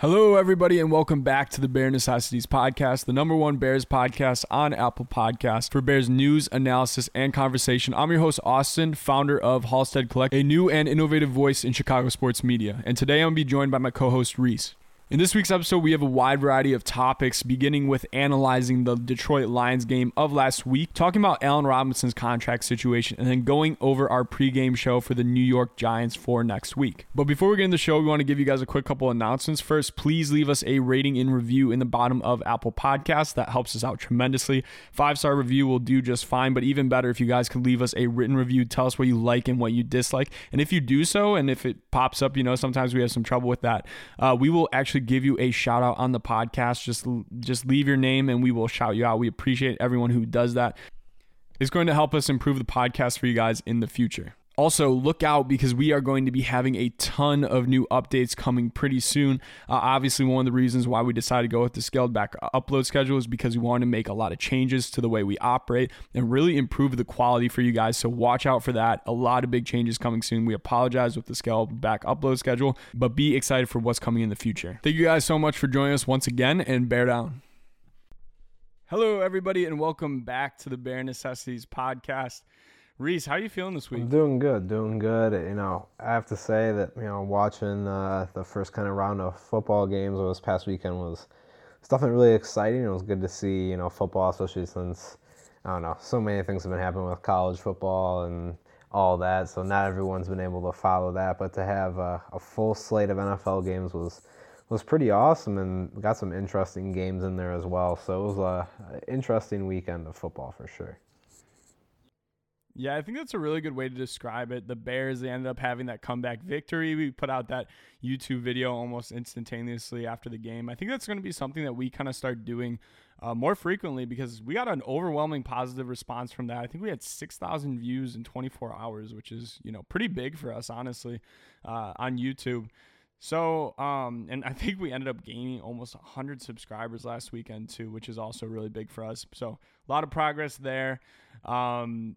Hello, everybody, and welcome back to the Bear Necessities Podcast, the number one Bears podcast on Apple Podcasts for Bears news, analysis, and conversation. I'm your host, Austin, founder of Halstead Collect, a new and innovative voice in Chicago sports media. And today I'm going to be joined by my co host, Reese. In this week's episode, we have a wide variety of topics, beginning with analyzing the Detroit Lions game of last week, talking about Allen Robinson's contract situation, and then going over our pregame show for the New York Giants for next week. But before we get into the show, we want to give you guys a quick couple announcements. First, please leave us a rating and review in the bottom of Apple Podcasts. That helps us out tremendously. Five star review will do just fine, but even better if you guys could leave us a written review. Tell us what you like and what you dislike. And if you do so, and if it pops up, you know, sometimes we have some trouble with that, uh, we will actually give you a shout out on the podcast. Just just leave your name and we will shout you out. We appreciate everyone who does that. It's going to help us improve the podcast for you guys in the future. Also, look out because we are going to be having a ton of new updates coming pretty soon. Uh, obviously, one of the reasons why we decided to go with the scaled back upload schedule is because we want to make a lot of changes to the way we operate and really improve the quality for you guys. So, watch out for that. A lot of big changes coming soon. We apologize with the scaled back upload schedule, but be excited for what's coming in the future. Thank you guys so much for joining us once again and bear down. Hello, everybody, and welcome back to the Bear Necessities Podcast. Reese, how are you feeling this week? I'm doing good, doing good. You know, I have to say that you know watching uh, the first kind of round of football games over this past weekend was stuff really exciting. It was good to see you know football, especially since I don't know so many things have been happening with college football and all that. So not everyone's been able to follow that, but to have a, a full slate of NFL games was was pretty awesome and got some interesting games in there as well. So it was a interesting weekend of football for sure. Yeah, I think that's a really good way to describe it. The Bears, they ended up having that comeback victory. We put out that YouTube video almost instantaneously after the game. I think that's going to be something that we kind of start doing uh, more frequently because we got an overwhelming positive response from that. I think we had 6,000 views in 24 hours, which is, you know, pretty big for us, honestly, uh, on YouTube. So, um, and I think we ended up gaining almost 100 subscribers last weekend too, which is also really big for us. So, a lot of progress there. Um,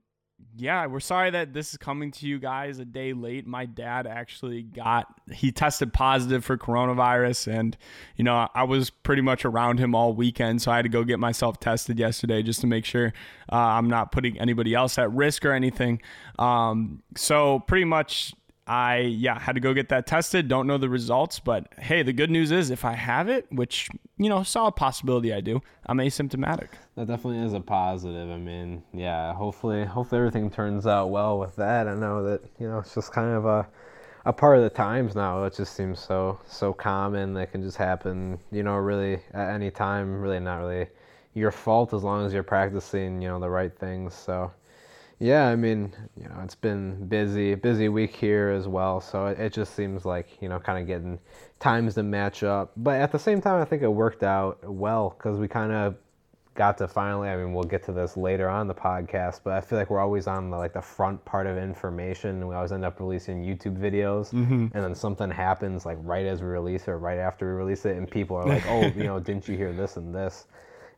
yeah, we're sorry that this is coming to you guys a day late. My dad actually got he tested positive for coronavirus, and you know I was pretty much around him all weekend, so I had to go get myself tested yesterday just to make sure uh, I'm not putting anybody else at risk or anything. Um, so pretty much I yeah had to go get that tested. Don't know the results, but hey, the good news is if I have it, which you know, solid possibility I do, I'm asymptomatic. That definitely is a positive. I mean, yeah, hopefully, hopefully everything turns out well with that. I know that you know it's just kind of a a part of the times now. It just seems so so common that can just happen. You know, really at any time. Really not really your fault as long as you're practicing. You know the right things. So yeah, I mean, you know, it's been busy, busy week here as well. So it, it just seems like you know, kind of getting times to match up. But at the same time, I think it worked out well because we kind of got to finally. I mean, we'll get to this later on the podcast, but I feel like we're always on the like the front part of information. We always end up releasing YouTube videos, mm-hmm. and then something happens like right as we release it, or right after we release it, and people are like, "Oh, you know, didn't you hear this and this?"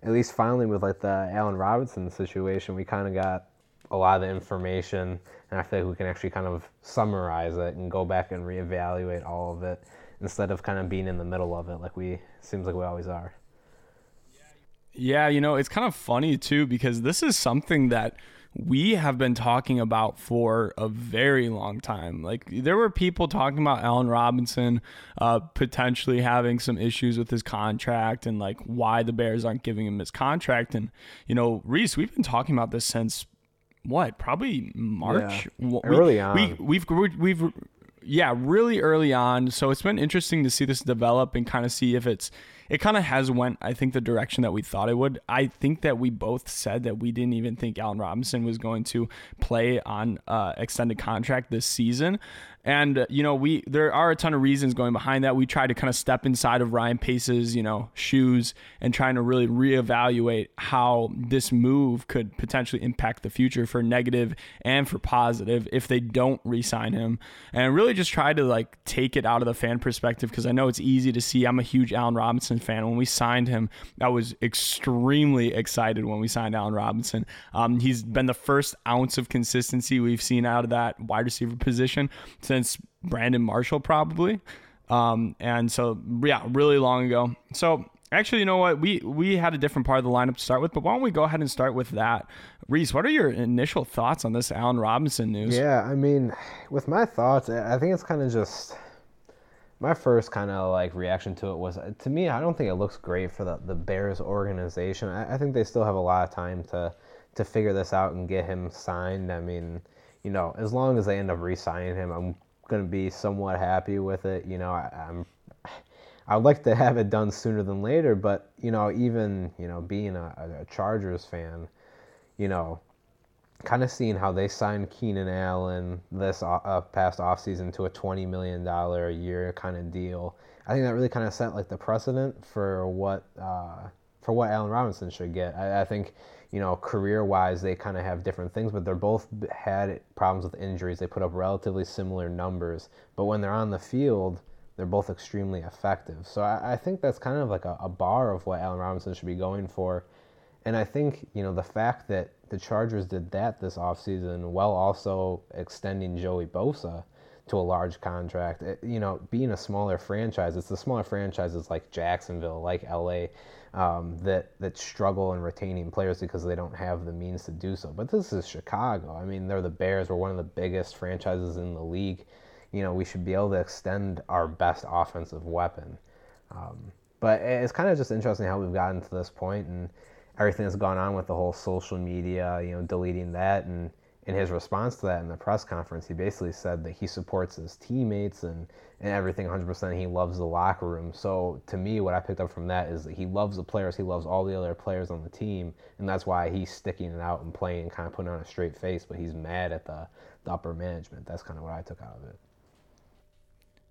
At least finally with like the Allen Robinson situation, we kind of got a lot of the information, and I feel like we can actually kind of summarize it and go back and reevaluate all of it instead of kind of being in the middle of it like we seems like we always are. Yeah, you know, it's kind of funny too because this is something that we have been talking about for a very long time. Like there were people talking about Allen Robinson uh, potentially having some issues with his contract and like why the Bears aren't giving him his contract. And you know, Reese, we've been talking about this since what probably March yeah, we, early on. We, we've we've yeah really early on. So it's been interesting to see this develop and kind of see if it's it kind of has went I think the direction that we thought it would. I think that we both said that we didn't even think Allen Robinson was going to play on uh, extended contract this season. And uh, you know, we there are a ton of reasons going behind that. We try to kind of step inside of Ryan Pace's, you know, shoes and trying to really reevaluate how this move could potentially impact the future for negative and for positive if they don't re-sign him. And really just try to like take it out of the fan perspective because I know it's easy to see. I'm a huge Allen Robinson fan. When we signed him, I was extremely excited when we signed Allen Robinson. Um, he's been the first ounce of consistency we've seen out of that wide receiver position. Since Brandon Marshall probably. Um, and so yeah, really long ago. So actually, you know what? We we had a different part of the lineup to start with, but why don't we go ahead and start with that? Reese, what are your initial thoughts on this Allen Robinson news? Yeah, I mean, with my thoughts, I think it's kind of just my first kind of like reaction to it was to me i don't think it looks great for the, the bears organization. I, I, think they still have a lot of time to to figure this out and get him signed. I mean you know as long as they end up re-signing him i'm going to be somewhat happy with it. You know I, i'm i'd like to have it done sooner than later but you know even you know being a, a chargers fan you know kind of seeing how they signed Keenan Allen this uh, past offseason to a $20 million a year kind of deal. I think that really kind of set like the precedent for what uh, for what Allen Robinson should get. I, I think you know career wise they kind of have different things, but they're both had problems with injuries. They put up relatively similar numbers, but when they're on the field, they're both extremely effective. So I, I think that's kind of like a, a bar of what Allen Robinson should be going for. And I think you know the fact that the Chargers did that this offseason while also extending Joey Bosa to a large contract. It, you know, being a smaller franchise, it's the smaller franchises like Jacksonville, like LA, um, that that struggle in retaining players because they don't have the means to do so. But this is Chicago. I mean, they're the Bears. We're one of the biggest franchises in the league. You know, we should be able to extend our best offensive weapon. Um, but it's kind of just interesting how we've gotten to this point and everything that's gone on with the whole social media, you know, deleting that. And in his response to that in the press conference, he basically said that he supports his teammates and, and everything 100%. He loves the locker room. So to me, what I picked up from that is that he loves the players. He loves all the other players on the team. And that's why he's sticking it out and playing and kind of putting on a straight face. But he's mad at the, the upper management. That's kind of what I took out of it.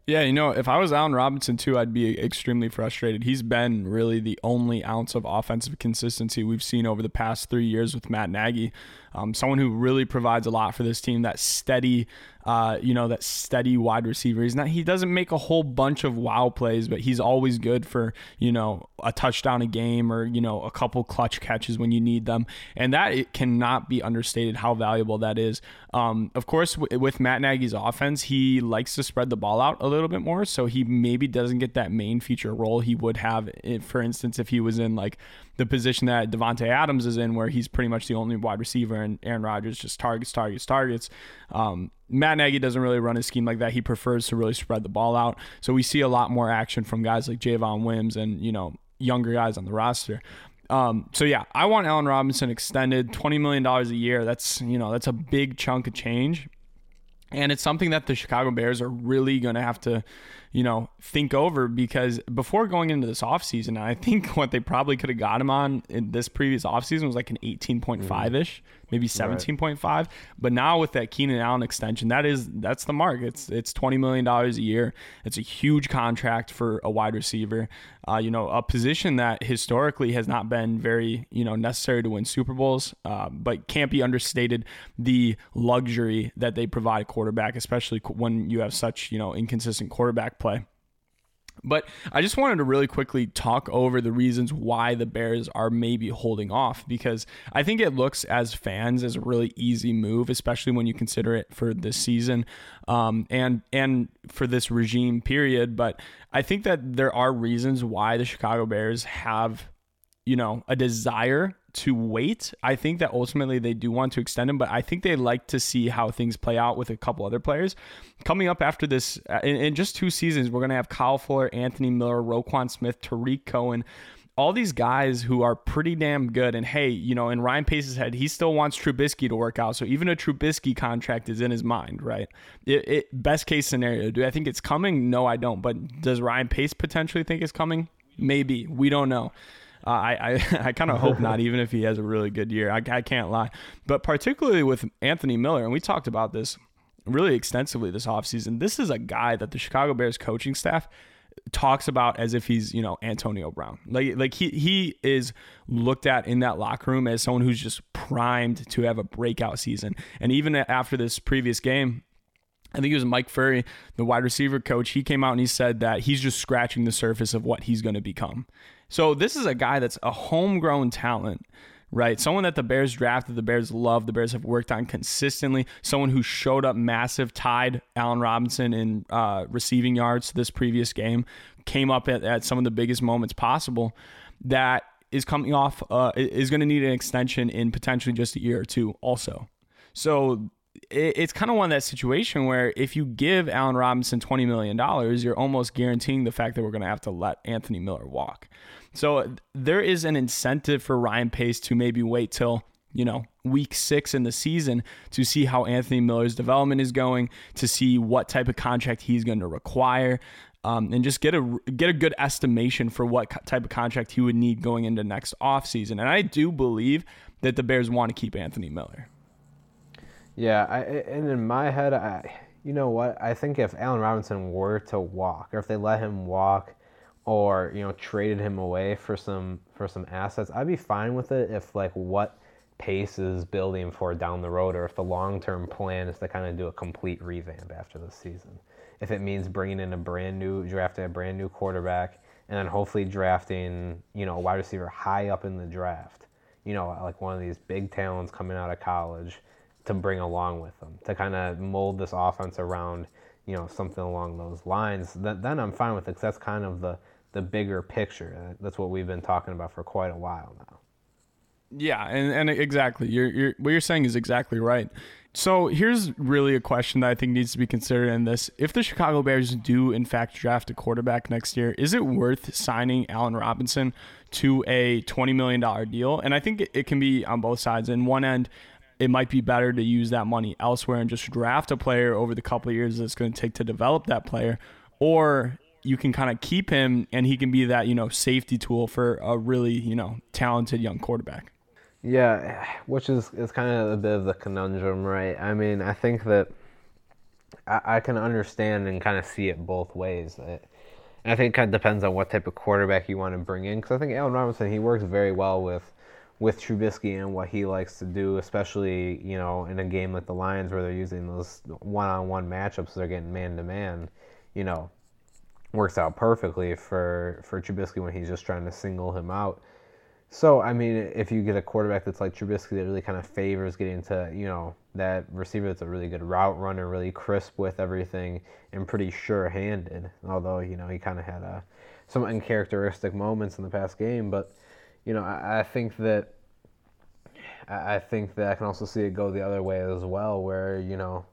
Yeah, you know, if I was Allen Robinson too, I'd be extremely frustrated. He's been really the only ounce of offensive consistency we've seen over the past three years with Matt Nagy. Um, someone who really provides a lot for this team. That steady, uh, you know, that steady wide receiver. He's not. He doesn't make a whole bunch of wow plays, but he's always good for you know a touchdown a game or you know a couple clutch catches when you need them. And that it cannot be understated how valuable that is. Um, of course, w- with Matt Nagy's offense, he likes to spread the ball out a little bit more, so he maybe doesn't get that main feature role he would have. If, for instance, if he was in like the position that Davante Adams is in, where he's pretty much the only wide receiver, and Aaron Rodgers just targets, targets, targets. Um, Matt Nagy doesn't really run his scheme like that. He prefers to really spread the ball out. So we see a lot more action from guys like Javon Wims and you know younger guys on the roster. Um, so yeah, I want Allen Robinson extended, twenty million dollars a year. That's you know that's a big chunk of change, and it's something that the Chicago Bears are really going to have to you know, think over because before going into this offseason, I think what they probably could have got him on in this previous offseason was like an 18.5 ish, maybe 17.5. Right. But now with that Keenan Allen extension, that is that's the mark. It's it's $20 million a year. It's a huge contract for a wide receiver. Uh, you know, a position that historically has not been very, you know, necessary to win Super Bowls, uh, but can't be understated the luxury that they provide a quarterback, especially when you have such, you know, inconsistent quarterback play. But I just wanted to really quickly talk over the reasons why the Bears are maybe holding off because I think it looks as fans as a really easy move, especially when you consider it for this season um, and and for this regime period. But I think that there are reasons why the Chicago Bears have, you know, a desire to wait. I think that ultimately they do want to extend him, but I think they like to see how things play out with a couple other players. Coming up after this, uh, in, in just two seasons, we're going to have Kyle Fuller, Anthony Miller, Roquan Smith, Tarik Cohen. All these guys who are pretty damn good. And hey, you know, in Ryan Pace's head, he still wants Trubisky to work out. So even a Trubisky contract is in his mind, right? It, it, best case scenario. Do I think it's coming? No, I don't. But does Ryan Pace potentially think it's coming? Maybe. We don't know. Uh, I I, I kind of hope not, even if he has a really good year. I, I can't lie. But particularly with Anthony Miller, and we talked about this really extensively this offseason, this is a guy that the Chicago Bears coaching staff talks about as if he's you know Antonio Brown. Like like he he is looked at in that locker room as someone who's just primed to have a breakout season. And even after this previous game, I think it was Mike Furrey, the wide receiver coach. He came out and he said that he's just scratching the surface of what he's going to become. So this is a guy that's a homegrown talent, right? Someone that the Bears drafted, the Bears love, the Bears have worked on consistently. Someone who showed up massive, tied Allen Robinson in uh, receiving yards this previous game, came up at, at some of the biggest moments possible. That is coming off, uh, is going to need an extension in potentially just a year or two, also. So it's kind of one of that situation where if you give Allen Robinson $20 million, you're almost guaranteeing the fact that we're going to have to let Anthony Miller walk. So there is an incentive for Ryan Pace to maybe wait till, you know, week six in the season to see how Anthony Miller's development is going, to see what type of contract he's going to require. Um, and just get a get a good estimation for what type of contract he would need going into next offseason. And I do believe that the Bears want to keep Anthony Miller. Yeah, I, and in my head, I, you know what? I think if Allen Robinson were to walk, or if they let him walk, or you know traded him away for some for some assets, I'd be fine with it if like what Pace is building for down the road, or if the long term plan is to kind of do a complete revamp after the season. If it means bringing in a brand new, drafting a brand new quarterback, and then hopefully drafting you know a wide receiver high up in the draft, you know like one of these big talents coming out of college to bring along with them to kind of mold this offense around you know something along those lines then, then i'm fine with it because that's kind of the the bigger picture that's what we've been talking about for quite a while now yeah and, and exactly you're, you're what you're saying is exactly right so here's really a question that I think needs to be considered in this. If the Chicago Bears do in fact draft a quarterback next year, is it worth signing Allen Robinson to a $20 million deal? And I think it can be on both sides. In one end, it might be better to use that money elsewhere and just draft a player over the couple of years that's going to take to develop that player. Or you can kind of keep him and he can be that you know safety tool for a really you know talented young quarterback. Yeah which is is kind of a bit of the conundrum right? I mean i think that i, I can understand and kind of see it both ways. And i think it kind of depends on what type of quarterback you want to bring in because i think allen robinson he works very well with with Trubisky and what he likes to do, especially you know in a game like the Lions where they're using those one-on-one matchups, they're getting man-to-man. You know, works out perfectly for for Trubisky when he's just trying to single him out. So I mean, if you get a quarterback that's like Trubisky that really kind of favors getting to you know that receiver that's a really good route runner, really crisp with everything, and pretty sure-handed. Although you know he kind of had a some uncharacteristic moments in the past game, but you know, I, I think that I think that I can also see it go the other way as well, where you know,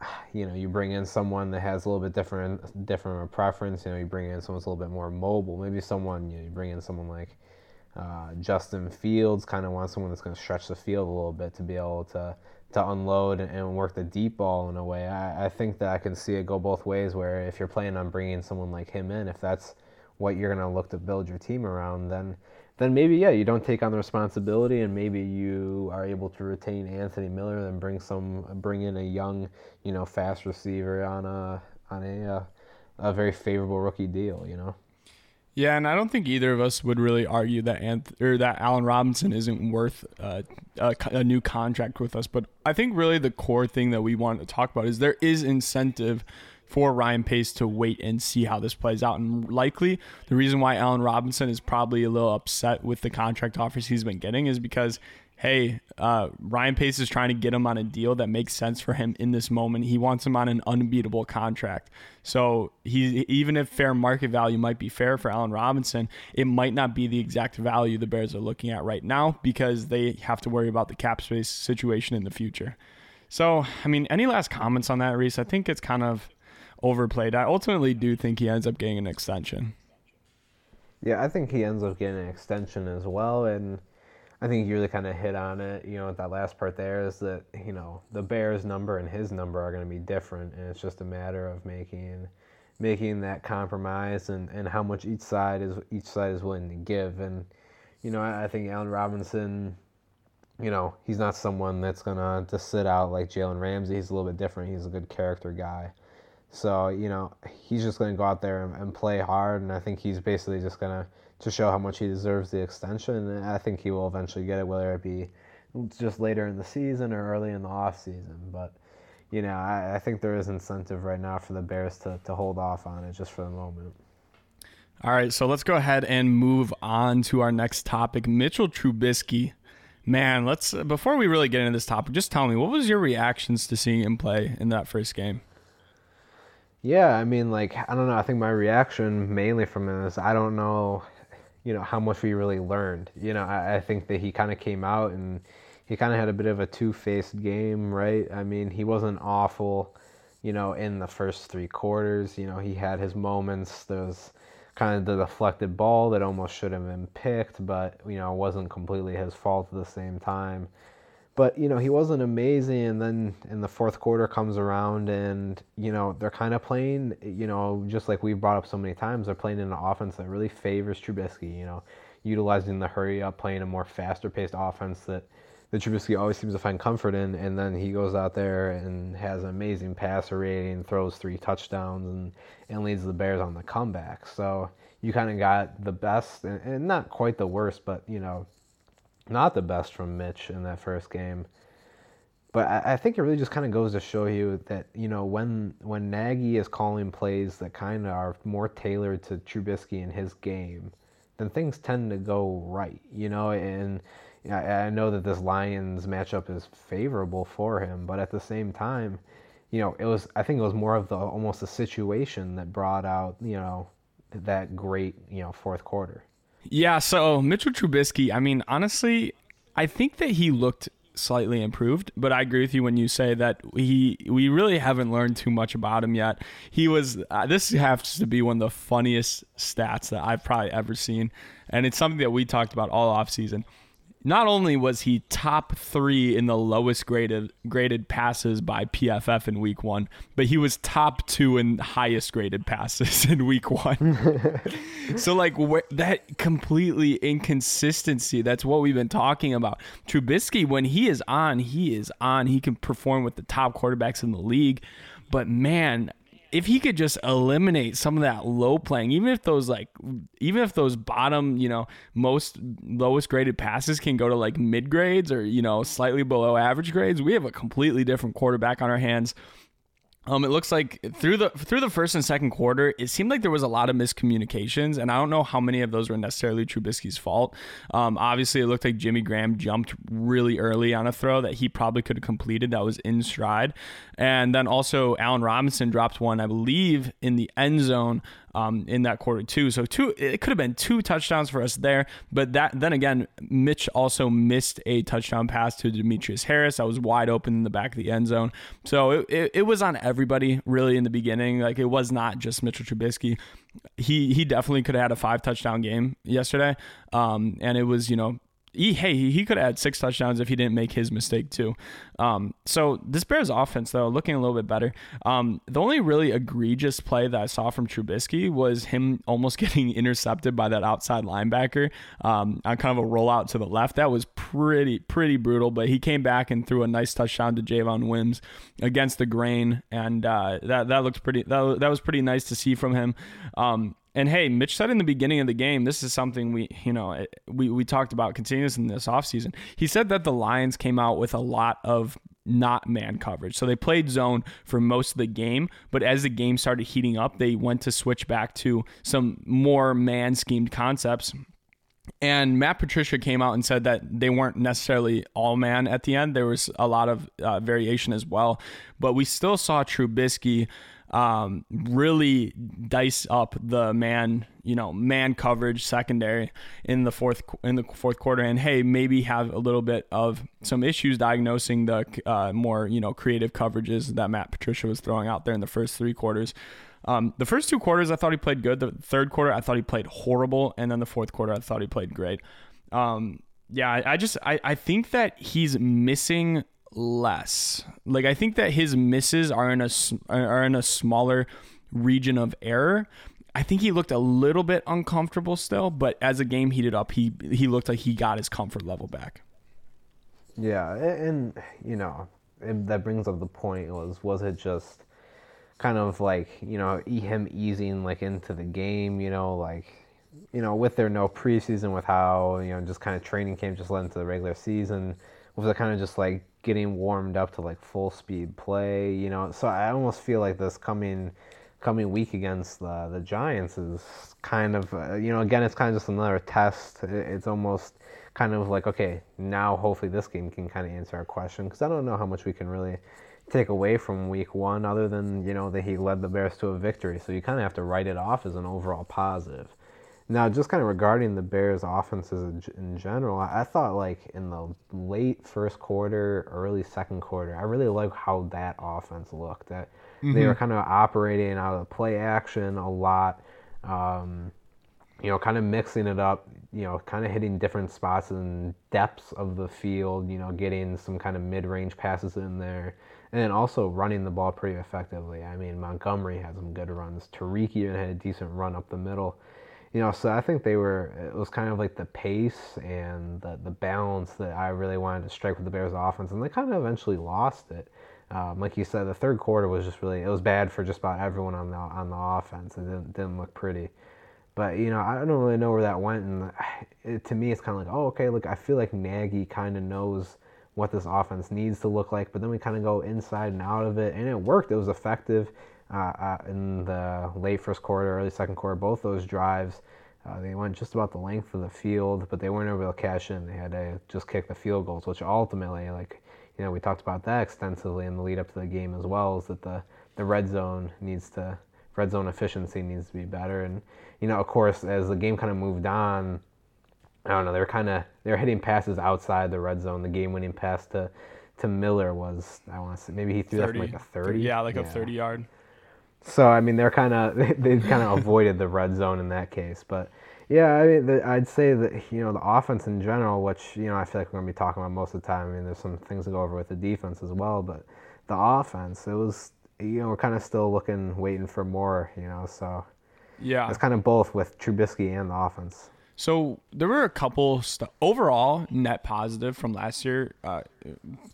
you know, you bring in someone that has a little bit different different preference. You know, you bring in someone that's a little bit more mobile. Maybe someone you, know, you bring in someone like uh, Justin Fields, kind of wants someone that's going to stretch the field a little bit to be able to to unload and work the deep ball in a way. I, I think that I can see it go both ways. Where if you're planning on bringing someone like him in, if that's what you're going to look to build your team around, then then maybe yeah, you don't take on the responsibility, and maybe you are able to retain Anthony Miller and bring some bring in a young, you know, fast receiver on a on a uh, a very favorable rookie deal. You know. Yeah, and I don't think either of us would really argue that Anth- or that Allen Robinson isn't worth uh, a, a, new contract with us. But I think really the core thing that we want to talk about is there is incentive for Ryan Pace to wait and see how this plays out. And likely the reason why Allen Robinson is probably a little upset with the contract offers he's been getting is because hey, uh, Ryan Pace is trying to get him on a deal that makes sense for him in this moment. He wants him on an unbeatable contract. So he even if fair market value might be fair for Allen Robinson, it might not be the exact value the Bears are looking at right now because they have to worry about the cap space situation in the future. So, I mean, any last comments on that, Reese? I think it's kind of overplayed. I ultimately do think he ends up getting an extension. Yeah, I think he ends up getting an extension as well, and I think you really kind of hit on it. You know, that last part there is that you know the Bears' number and his number are going to be different, and it's just a matter of making making that compromise and, and how much each side is each side is willing to give. And you know, I, I think Allen Robinson, you know, he's not someone that's gonna to sit out like Jalen Ramsey. He's a little bit different. He's a good character guy. So you know he's just going to go out there and, and, play hard, and I think he's basically just going to to show how much he deserves the extension. And I think he will eventually get it, whether it be just later in the season or early in the off season. But you know I, I think there is incentive right now for the Bears to to hold off on it just for the moment. All right, so let's go ahead and move on to our next topic. Mitchell Trubisky Man, let's before we really get into this topic, just tell me what was your reactions to seeing him play in that first game? Yeah, I mean, like I don't know. I think my reaction mainly from it is I don't know, you know, how much we really learned. You know, I, I think that he kind of came out and he kind of had a bit of a two-faced game, right? I mean, he wasn't awful, you know, in the first three quarters. You know, he had his moments. There was kind of the deflected ball that almost should have been picked, but you know, wasn't completely his fault at the same time. But you know, he wasn't amazing, and then in the fourth quarter comes around, and you know, they're kind of playing, you know, just like we've brought up so many times, they're playing in an offense that really favors Trubisky. You know, utilizing the hurry up, playing a more faster paced offense that that Trubisky always seems to find comfort in, and then he goes out there and has an amazing passer rating, throws three touchdowns, and, and leads the Bears on the comeback. So you kind of got the best, and, and not quite the worst, but you know, not the best from Mitch in that first game. But I, I think it really just kind of goes to show you that you know when when Nagy is calling plays that kind of are more tailored to Trubisky and his game, then things tend to go right. You know, and I, I know that this Lions matchup is favorable for him, but at the same time, you know, it was I think it was more of the almost the situation that brought out you know that great you know fourth quarter. Yeah, so Mitchell Trubisky, I mean, honestly, I think that he looked slightly improved, but I agree with you when you say that he we really haven't learned too much about him yet. He was uh, this has to be one of the funniest stats that I've probably ever seen, and it's something that we talked about all offseason not only was he top three in the lowest graded graded passes by PFF in week one, but he was top two in highest graded passes in week one. so like wh- that completely inconsistency. That's what we've been talking about. Trubisky, when he is on, he is on. He can perform with the top quarterbacks in the league. But man, if he could just eliminate some of that low playing, even if those like, even if those bottom, you know, most lowest graded passes can go to like mid grades or you know slightly below average grades, we have a completely different quarterback on our hands. Um, it looks like through the through the first and second quarter, it seemed like there was a lot of miscommunications, and I don't know how many of those were necessarily Trubisky's fault. Um, obviously, it looked like Jimmy Graham jumped really early on a throw that he probably could have completed that was in stride, and then also Allen Robinson dropped one, I believe, in the end zone um, in that quarter too. So two, it could have been two touchdowns for us there. But that then again, Mitch also missed a touchdown pass to Demetrius Harris. I was wide open in the back of the end zone. So it, it, it was on everybody really in the beginning. Like it was not just Mitchell Trubisky. He he definitely could have had a five touchdown game yesterday. Um, and it was you know he, hey, he could had six touchdowns if he didn't make his mistake too. Um, so this Bears offense though looking a little bit better. Um, the only really egregious play that I saw from Trubisky was him almost getting intercepted by that outside linebacker um, on kind of a rollout to the left. That was pretty pretty brutal, but he came back and threw a nice touchdown to Javon Wims against the grain, and uh, that that looked pretty that, that was pretty nice to see from him. Um, and hey, Mitch said in the beginning of the game, this is something we, you know, we, we talked about continuous in this offseason. He said that the Lions came out with a lot of not man coverage. So they played zone for most of the game, but as the game started heating up, they went to switch back to some more man schemed concepts. And Matt Patricia came out and said that they weren't necessarily all man at the end. There was a lot of uh, variation as well, but we still saw Trubisky um, really dice up the man, you know, man coverage secondary in the fourth in the fourth quarter, and hey, maybe have a little bit of some issues diagnosing the uh, more you know creative coverages that Matt Patricia was throwing out there in the first three quarters. Um, the first two quarters, I thought he played good. The third quarter, I thought he played horrible, and then the fourth quarter, I thought he played great. Um, yeah, I, just I, I think that he's missing less. Like I think that his misses are in a are in a smaller region of error. I think he looked a little bit uncomfortable still, but as the game heated up, he he looked like he got his comfort level back. Yeah, and you know that brings up the point was was it just kind of like you know him easing like into the game, you know, like you know with there no preseason, with how you know just kind of training camp just led into the regular season, was it kind of just like getting warmed up to like full speed play, you know. So I almost feel like this coming coming week against the the Giants is kind of uh, you know again it's kind of just another test. It's almost kind of like okay now hopefully this game can kind of answer our question because I don't know how much we can really take away from week one other than you know that he led the Bears to a victory. So you kind of have to write it off as an overall positive. Now, just kind of regarding the Bears' offenses in general, I thought like in the late first quarter, early second quarter, I really like how that offense looked. That mm-hmm. they were kind of operating out of play action a lot. Um, you know, kind of mixing it up. You know, kind of hitting different spots and depths of the field. You know, getting some kind of mid-range passes in there and then also running the ball pretty effectively. I mean, Montgomery had some good runs. Tarik even had a decent run up the middle. You know, so I think they were. It was kind of like the pace and the the balance that I really wanted to strike with the Bears' offense, and they kind of eventually lost it. Um, like you said, the third quarter was just really it was bad for just about everyone on the on the offense. It didn't, didn't look pretty. But you know, I don't really know where that went, and it, to me, it's kind of like, oh, okay, look, I feel like Nagy kind of knows what this offense needs to look like. But then we kind of go inside and out of it, and it worked. It was effective uh, uh, in the late first quarter, early second quarter. Both those drives, uh, they went just about the length of the field, but they weren't able to cash in. They had to just kick the field goals, which ultimately, like you know, we talked about that extensively in the lead up to the game as well. Is that the the red zone needs to red zone efficiency needs to be better, and you know, of course, as the game kind of moved on I don't know. They're kind of they're hitting passes outside the red zone. The game-winning pass to to Miller was I want to say maybe he threw 30, that from like a thirty. Yeah, like yeah. a thirty yard. So I mean, they're kind of they, they kind of avoided the red zone in that case, but yeah, I mean, the, I'd say that you know the offense in general, which you know I feel like we're gonna be talking about most of the time. I mean, there's some things to go over with the defense as well, but the offense, it was you know we're kind of still looking, waiting for more. You know, so yeah, it's kind of both with Trubisky and the offense. So there were a couple st- overall net positive from last year, uh,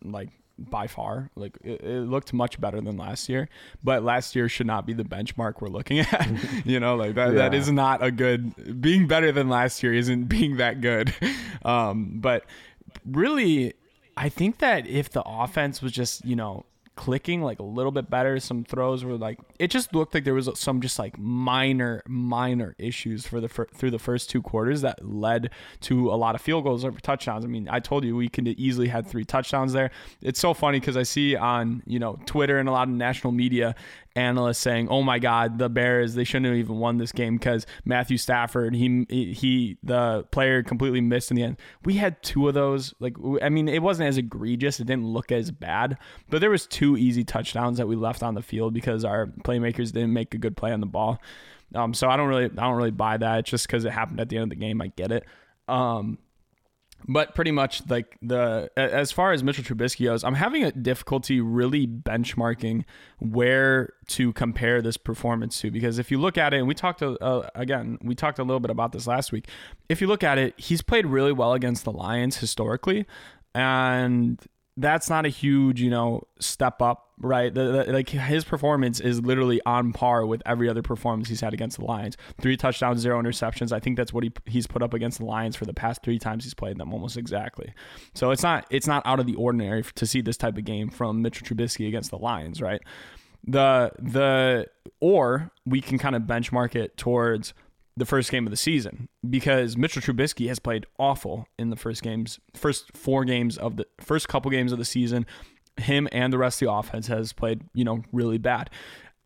like by far. Like it, it, looked much better than last year, but last year should not be the benchmark we're looking at. you know, like that, yeah. that is not a good. Being better than last year isn't being that good. Um, but really, I think that if the offense was just you know clicking like a little bit better. Some throws were like it just looked like there was some just like minor minor issues for the through the first two quarters that led to a lot of field goals or touchdowns. I mean, I told you we could easily had three touchdowns there. It's so funny because I see on you know Twitter and a lot of national media analysts saying, "Oh my God, the Bears they shouldn't have even won this game because Matthew Stafford he he the player completely missed in the end." We had two of those. Like I mean, it wasn't as egregious. It didn't look as bad, but there was two easy touchdowns that we left on the field because our playmakers didn't make a good play on the ball. Um, so I don't really I don't really buy that. It's just because it happened at the end of the game. I get it. Um, but pretty much like the as far as Mitchell Trubisky goes, I'm having a difficulty really benchmarking where to compare this performance to because if you look at it, and we talked to, uh, again, we talked a little bit about this last week. If you look at it, he's played really well against the Lions historically, and that's not a huge, you know, step up, right? The, the, like his performance is literally on par with every other performance he's had against the Lions. Three touchdowns, zero interceptions. I think that's what he he's put up against the Lions for the past three times he's played them, almost exactly. So it's not it's not out of the ordinary to see this type of game from Mitchell Trubisky against the Lions, right? The the or we can kind of benchmark it towards the first game of the season because Mitchell Trubisky has played awful in the first games, first four games of the first couple games of the season. Him and the rest of the offense has played, you know, really bad.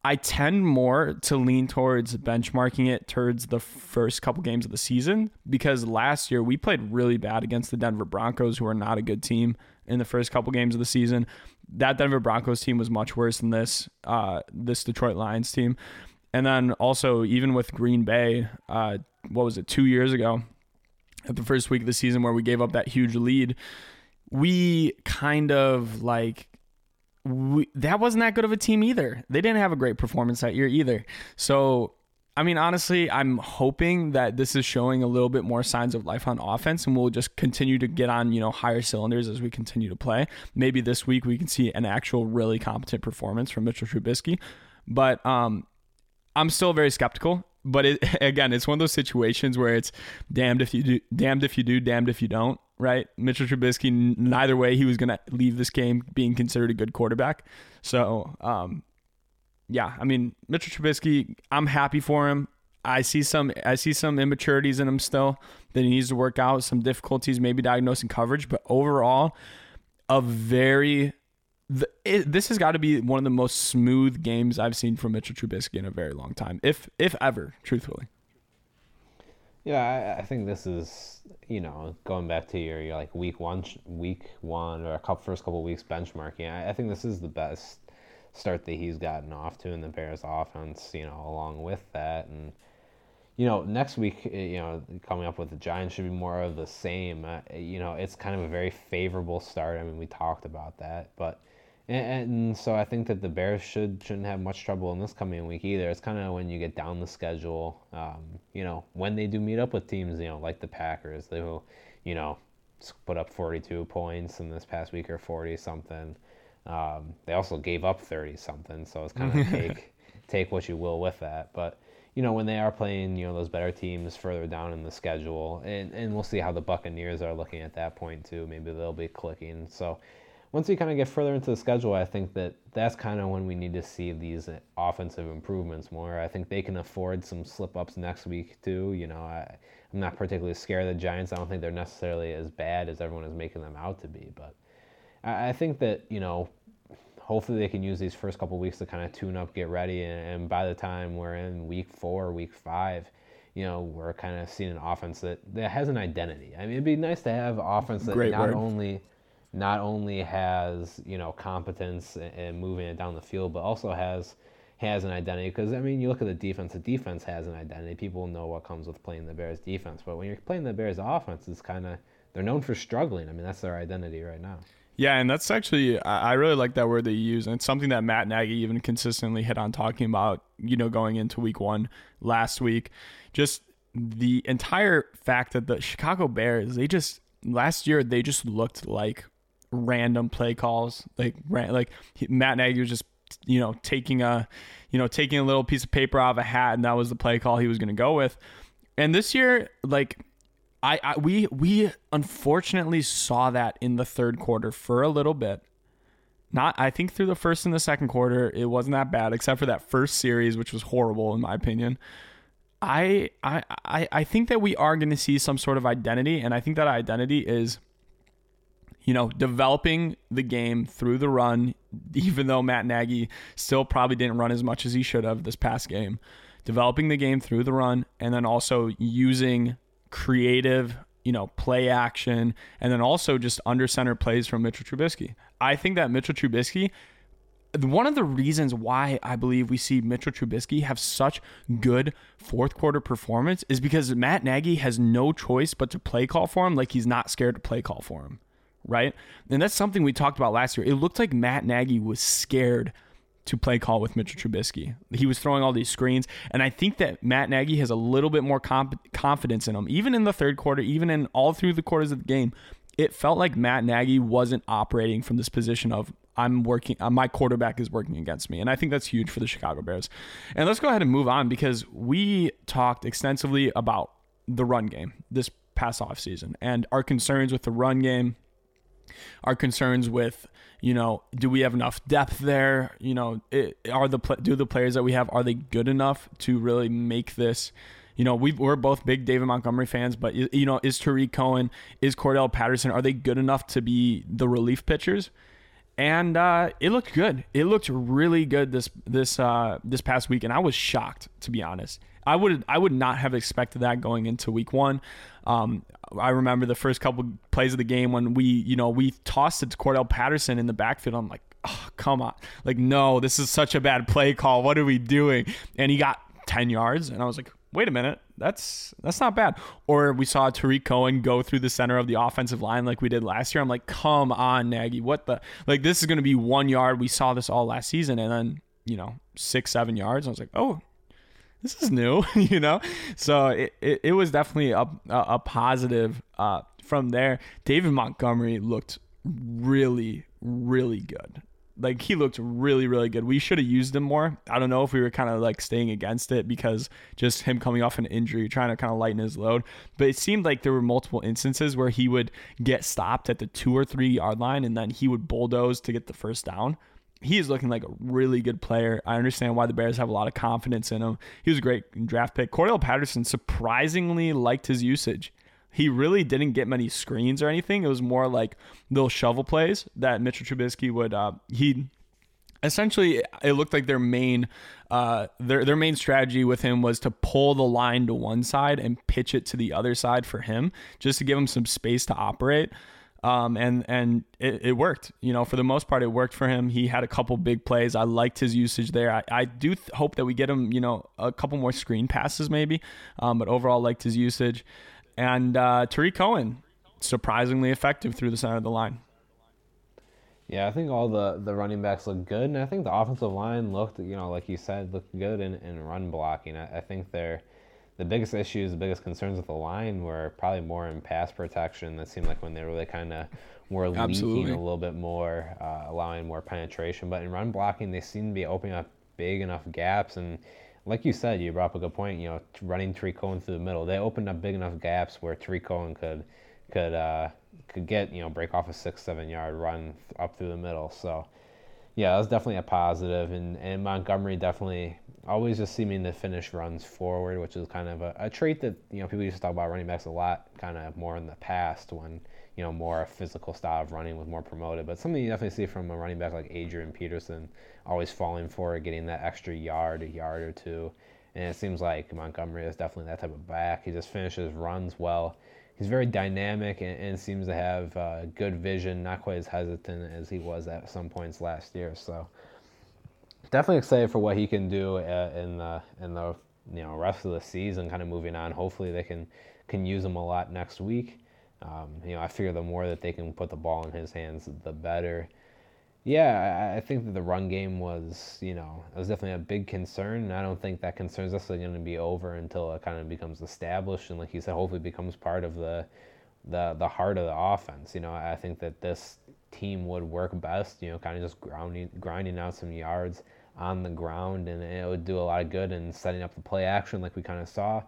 I tend more to lean towards benchmarking it towards the first couple games of the season because last year we played really bad against the Denver Broncos, who are not a good team in the first couple games of the season. That Denver Broncos team was much worse than this uh, this Detroit Lions team. And then also, even with Green Bay, uh, what was it, two years ago, at the first week of the season where we gave up that huge lead, we kind of like we, that wasn't that good of a team either. They didn't have a great performance that year either. So, I mean, honestly, I'm hoping that this is showing a little bit more signs of life on offense, and we'll just continue to get on, you know, higher cylinders as we continue to play. Maybe this week we can see an actual really competent performance from Mitchell Trubisky. But um, I'm still very skeptical, but it, again, it's one of those situations where it's damned if you do, damned if you do, damned if you don't. Right? Mitchell Trubisky, neither way, he was going to leave this game being considered a good quarterback. So, um, yeah, I mean Mitchell Trubisky, I'm happy for him. I see some I see some immaturities in him still that he needs to work out, some difficulties maybe diagnosing coverage, but overall, a very the, it, this has got to be one of the most smooth games I've seen from Mitchell Trubisky in a very long time, if if ever, truthfully. Yeah, I, I think this is you know going back to your, your like week one week one or a couple first couple weeks benchmarking. I, I think this is the best start that he's gotten off to in the Bears offense. You know, along with that and you know, next week, eh, you know, coming up with the Giants should be more of the same. Uh, you know, it's kind of a very favorable start. I mean, we talked about that, but and, and so I think that the Bears should shouldn't have much trouble in this coming week either. It's kind of when you get down the schedule, um, you know, when they do meet up with teams, you know, like the Packers, they will, you know, put up 42 points in this past week or 40 something. Um, they also gave up 30 something, so it's kind of take take what you will with that, but you know, when they are playing, you know, those better teams further down in the schedule, and, and we'll see how the Buccaneers are looking at that point too. Maybe they'll be clicking. So once we kind of get further into the schedule, I think that that's kind of when we need to see these uh, offensive improvements more. I think they can afford some slip ups next week too. You know, I, I'm not particularly scared of the Giants. I don't think they're necessarily as bad as everyone is making them out to be, but I, I think that you know hopefully they can use these first couple weeks to kind of tune up, get ready, and, and, by the time we're in week four, week five, you know, we're kind of seeing an offense that, that has an identity. I mean, it'd be nice to have offense that Great not word. only not only has you know competence and moving it down the field, but also has has an identity. Because I mean, you look at the defense. The defense has an identity. People know what comes with playing the Bears defense. But when you're playing the Bears offense, it's kind of they're known for struggling. I mean, that's their identity right now. Yeah, and that's actually I really like that word that you use, and it's something that Matt Nagy even consistently hit on talking about. You know, going into Week One last week, just the entire fact that the Chicago Bears they just last year they just looked like random play calls, like like Matt Nagy was just you know taking a you know taking a little piece of paper out of a hat, and that was the play call he was going to go with. And this year, like I, I we we unfortunately saw that in the third quarter for a little bit. Not I think through the first and the second quarter it wasn't that bad except for that first series which was horrible in my opinion. I I I, I think that we are going to see some sort of identity and I think that identity is you know, developing the game through the run, even though Matt Nagy still probably didn't run as much as he should have this past game. Developing the game through the run and then also using creative, you know, play action, and then also just under center plays from Mitchell Trubisky. I think that Mitchell Trubisky, one of the reasons why I believe we see Mitchell Trubisky have such good fourth quarter performance is because Matt Nagy has no choice but to play call for him like he's not scared to play call for him. Right. And that's something we talked about last year. It looked like Matt Nagy was scared to play call with Mitchell Trubisky. He was throwing all these screens, and I think that Matt Nagy has a little bit more comp- confidence in him. Even in the third quarter, even in all through the quarters of the game, it felt like Matt Nagy wasn't operating from this position of I'm working, uh, my quarterback is working against me, and I think that's huge for the Chicago Bears. And let's go ahead and move on because we talked extensively about the run game this past off season and our concerns with the run game, our concerns with you know, do we have enough depth there? You know, it, are the do the players that we have are they good enough to really make this? You know, we we're both big David Montgomery fans, but you know, is Tarik Cohen, is Cordell Patterson, are they good enough to be the relief pitchers? And uh, it looked good. It looked really good this this uh, this past week, and I was shocked to be honest. I would I would not have expected that going into week one. Um, I remember the first couple plays of the game when we you know we tossed it to Cordell Patterson in the backfield. I'm like, oh, come on, like no, this is such a bad play call. What are we doing? And he got ten yards, and I was like, wait a minute, that's that's not bad. Or we saw Tarik Cohen go through the center of the offensive line like we did last year. I'm like, come on, Nagy, what the like? This is to be one yard. We saw this all last season, and then you know six, seven yards. I was like, oh, this is new, you know? So it, it, it was definitely a, a, a positive uh, from there. David Montgomery looked really, really good. Like he looked really, really good. We should have used him more. I don't know if we were kind of like staying against it because just him coming off an injury, trying to kind of lighten his load. But it seemed like there were multiple instances where he would get stopped at the two or three yard line and then he would bulldoze to get the first down. he is looking like a really good player. I understand why the Bears have a lot of confidence in him. He was a great draft pick. Cordell Patterson surprisingly liked his usage. He really didn't get many screens or anything. It was more like little shovel plays that Mitchell Trubisky would uh, he essentially it looked like their main uh, their their main strategy with him was to pull the line to one side and pitch it to the other side for him just to give him some space to operate. Um, and and it, it, worked. You know, for the most part, it worked for him. He had a couple big plays. I liked his usage there. I, I do th- hope that we get him, you know, a couple more screen passes maybe. Um, but overall, liked his usage. And uh, Tarik Cohen, surprisingly effective through the center of the line. Yeah, I think all the, the running backs look good, and I think the offensive line looked, you know, like you said, looked good in, in run blocking. I, I think they're the biggest issues, the biggest concerns with the line were probably more in pass protection. That seemed like when they really kind of were Absolutely. leaking a little bit more, uh, allowing more penetration. But in run blocking, they seem to be opening up big enough gaps. And like you said, you brought up a good point. You know, running Tarik Cohen through the middle, they opened up big enough gaps where Tarik Cohen could could uh, could get you know break off a six seven yard run up through the middle. So yeah, that was definitely a positive, and and Montgomery definitely always just seeming to finish runs forward, which is kind of a, a trait that you know people used to talk about running backs a lot, kind of more in the past when you know more physical style of running was more promoted. But something you definitely see from a running back like Adrian Peterson, always falling for it, getting that extra yard, a yard or two. And it seems like Montgomery is definitely that type of back. He just finishes runs well he's very dynamic and, and seems to have uh, good vision, not quite as hesitant as he was at some points last year. So definitely excited for what he can do uh, in the in the you know rest of the season, kind of moving on. Hopefully they can can use him a lot next week. Um, you know, I figure the more that they can put the ball in his hands, the better yeah, I, think that the run game was, you know, it was definitely a big concern. And I don't think that concern is necessarily going to be over until it kind of becomes established and, like you said, hopefully becomes part of the the the heart of the offense. You know, I think that this team would work best, you know, kind of just grounding grinding out some yards on the ground, and it would do a lot of good in setting up the play action, like we kind of saw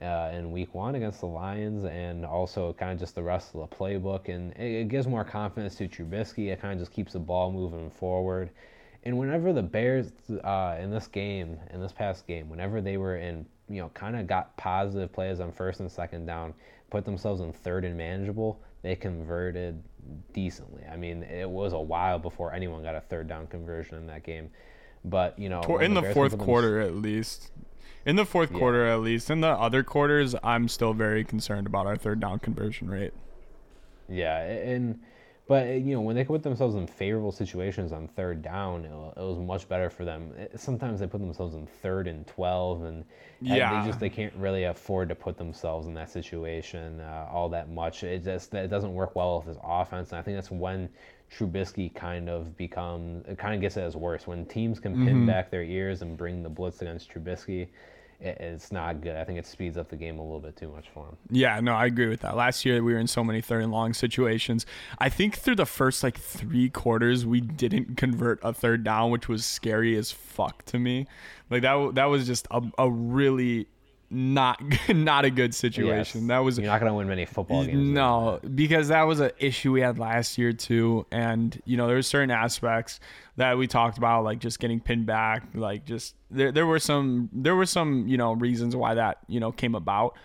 uh, in week one against the Lions, and also kind of just the rest of the playbook. And it, it gives more confidence to Trubisky. It kind of just keeps the ball moving forward. And whenever the Bears uh, in this game, in this past game, whenever they were in, you know, kind of got positive plays on first and second down, put themselves in third and manageable, they converted decently. I mean, it was a while before anyone got a third down conversion in that game. But you know, in the, the fourth quarter, at least, in the fourth yeah. quarter, at least. In the other quarters, I'm still very concerned about our third down conversion rate. Yeah, and but you know when they put themselves in favorable situations on third down, it, was much better for them. sometimes they put themselves in third and twelve, and yeah. they just they can't really afford to put themselves in that situation uh, all that much. It just it doesn't work well with this offense, and I think that's when Trubisky kind of become it kind of gets it as worse when teams can pin mm-hmm. back their ears and bring the blitz against Trubisky it's not good. I think it speeds up the game a little bit too much for him. Yeah, no, I agree with that. Last year we were in so many third and long situations. I think through the first like three quarters we didn't convert a third down, which was scary as fuck to me. Like that that was just a, a really not not a good situation. Yes. That was you're not gonna win many football games. No, because that was an issue we had last year too, and you know there were certain aspects that we talked about, like just getting pinned back, like just there there were some there were some you know reasons why that you know came about,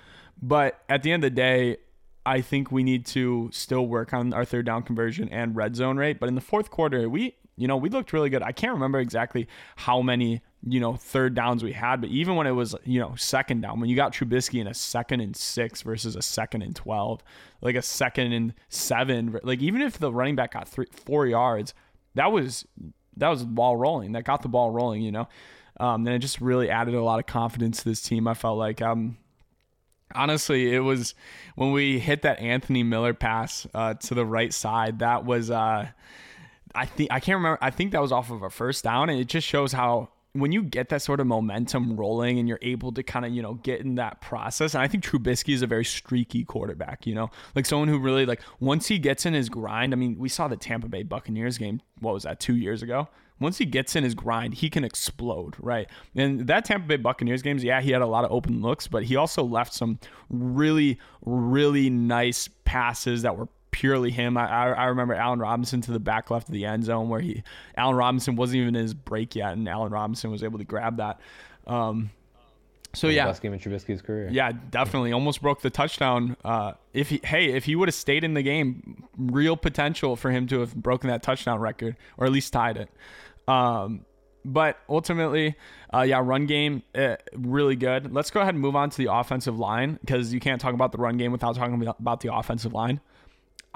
but at the end of the day. I think we need to still work on our third down conversion and red zone rate. But in the fourth quarter, we you know, we looked really good. I can't remember exactly how many you know, third downs we had. But even when it was, you know, second down, when you got Trubisky in a second and six versus a second and 12, like a second and seven, like even if the running back got three, four yards, that was, that was ball rolling. That got the ball rolling, you know? Um, and it just really added a lot of confidence to this team. I felt like, um, honestly, it was when we hit that Anthony Miller pass uh, to the right side. That was, uh, I think I can't remember. I think that was off of a first down, and it just shows how when you get that sort of momentum rolling and you're able to kind of, you know, get in that process, and I think Trubisky is a very streaky quarterback, you know, like someone who really, like, once he gets in his grind, I mean, we saw the Tampa Bay Buccaneers game, what was that, two years ago? Once he gets in his grind, he can explode, right? And that Tampa Bay Buccaneers games, yeah, he had a lot of open looks, but he also left some really, really nice passes that were purely him. I, I, I remember Allen Robinson to the back left of the end zone where he Allen Robinson wasn't even in his break yet, and Allen Robinson was able to grab that. Um, so yeah, best game in Trubisky's career. Yeah, definitely, almost broke the touchdown. Uh, if he, hey, if he would have stayed in the game, real potential for him to have broken that touchdown record or at least tied it. Um, but ultimately, uh, yeah, run game uh, really good. Let's go ahead and move on to the offensive line because you can't talk about the run game without talking about the offensive line.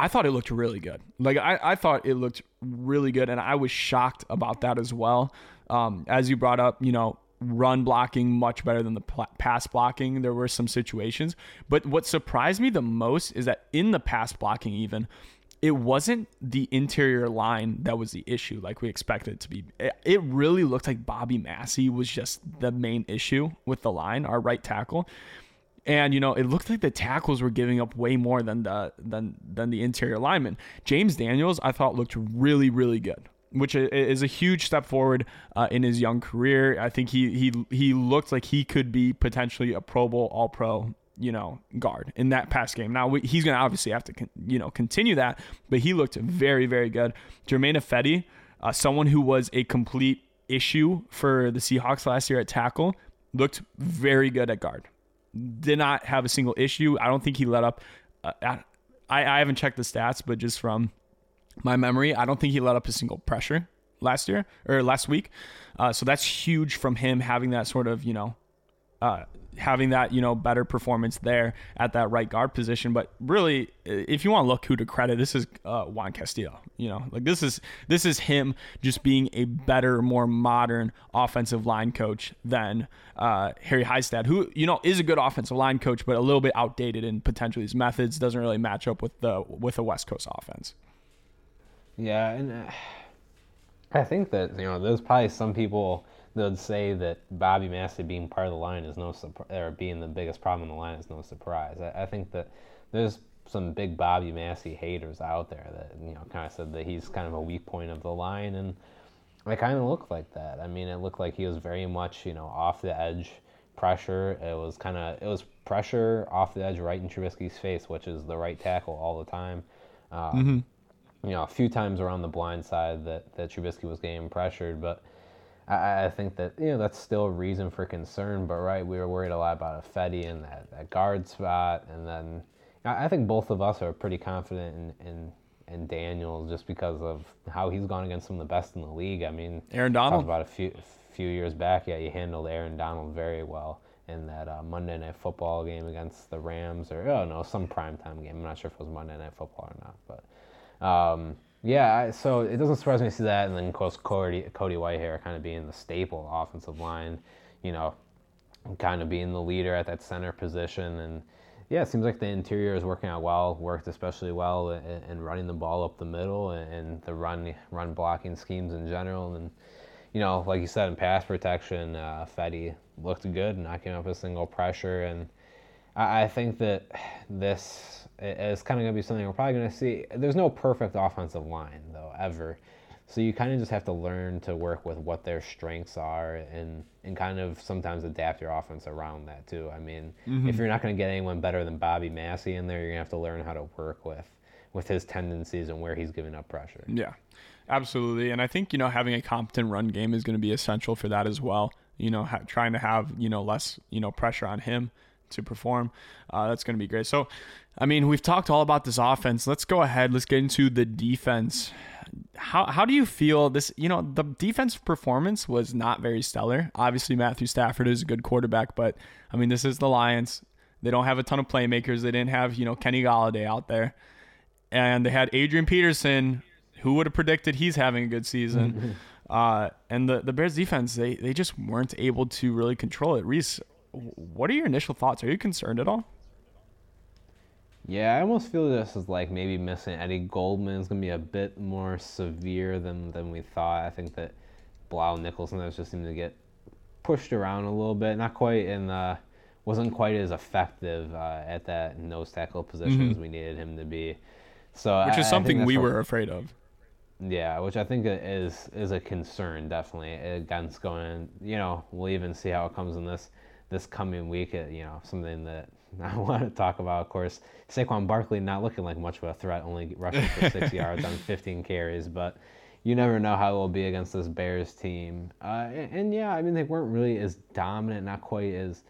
I thought it looked really good. Like I, I thought it looked really good, and I was shocked about that as well. Um, as you brought up, you know, run blocking much better than the pass blocking. There were some situations, but what surprised me the most is that in the pass blocking, even it wasn't the interior line that was the issue like we expected it to be. It really looked like Bobby Massie was just the main issue with the line, our right tackle. And you know, it looked like the tackles were giving up way more than the than than the interior lineman. James Daniels, I thought looked really really good, which is a huge step forward uh, in his young career. I think he he he looked like he could be potentially a Pro Bowl All Pro you know, guard in that pass game. Now he's going to obviously have to, you know, continue that, but he looked very, very good. Germain Ifedi, uh, someone who was a complete issue for the Seahawks last year at tackle, looked very good at guard. Did not have a single issue. I don't think he let up. Uh, I, I haven't checked the stats, but just from my memory, I don't think he let up a single pressure last year or last week. Uh, so that's huge from him having that sort of, you know, uh, having that you know better performance there at that right guard position. But really, if you want to look who to credit, this is uh, Juan Castillo. You know, like this is this is him just being a better, more modern offensive line coach than uh, Harry Hiestand, who you know is a good offensive line coach, but a little bit outdated in potentially his methods. Doesn't really match up with the with a West Coast offense. Yeah, and uh, I think that you know there's probably some people they'd say that Bobby Massie being part of the line is no surprise, or being the biggest problem in the line is no surprise. I, I think that there's some big Bobby Massie haters out there that you know kind of said that he's kind of a weak point of the line, and it kind of looked like that. I mean, it looked like he was very much you know off the edge pressure. It was kind of it was pressure off the edge right in Trubisky's face, which is the right tackle all the time. Um, mm-hmm. You know, a few times around the blind side that that Trubisky was getting pressured, but I, I think that you know that's still a reason for concern. But right, we were worried a lot about Ifedi in that, that guard spot, and then I, I think both of us are pretty confident in, in in Daniel just because of how he's gone against some of the best in the league. I mean, Aaron Donald. About a few few years back, yeah, he handled Aaron Donald very well in that uh, Monday Night Football game against the Rams, or oh no, some primetime game. I'm not sure if it was Monday Night Football or not, but um, yeah, so it doesn't surprise me to see that, and then of course Cody, Cody Whitehair kind of being the staple offensive line, you know, kind of being the leader at that center position, and yeah, it seems like the interior is working out well, worked especially well in, in running the ball up the middle and, and, the run run blocking schemes in general, and you know, like you said in pass protection, uh, Fetty looked good, knocking up a single pressure, and I, I think that this it's kind of going to be something we're probably going to see. There's no perfect offensive line, though, ever. So you kind of just have to learn to work with what their strengths are and, and kind of sometimes adapt your offense around that, too. I mean, mm-hmm. if you're not going to get anyone better than Bobby Massie in there, you're going to have to learn how to work with with his tendencies and where he's giving up pressure. Yeah, absolutely. And I think, you know, having a competent run game is going to be essential for that as well. You know, ha- trying to have, you know, less, you know, pressure on him to perform. Uh, that's going to be great. So, I mean, we've talked all about this offense. Let's go ahead. Let's get into the defense. How how do you feel this? You know, the defense performance was not very stellar. Obviously, Matthew Stafford is a good quarterback, but I mean, this is the Lions. They don't have a ton of playmakers. They didn't have you know Kenny Golladay out there, and they had Adrian Peterson. Who would have predicted he's having a good season? Uh, and the, the Bears defense, they, they just weren't able to really control it. Reese, what are your initial thoughts? Are you concerned at all? Yeah, I almost feel this is like maybe missing Eddie Goldman is going to be a bit more severe than, than we thought. I think that Bilal Nichols sometimes just seemed to get pushed around a little bit, not quite in the, wasn't quite as effective uh, at that nose tackle position mm-hmm. as we needed him to be. So which is something we were afraid of. Yeah, which I think is is a concern definitely against going. You know, we'll even see how it comes in this this coming week. You know, something that I want to talk about, of course, Saquon Barkley not looking like much of a threat, only rushing for six yards on 15 carries, but you never know how it will be against this Bears team. Uh, and, and, yeah, I mean they weren't really as dominant, not quite as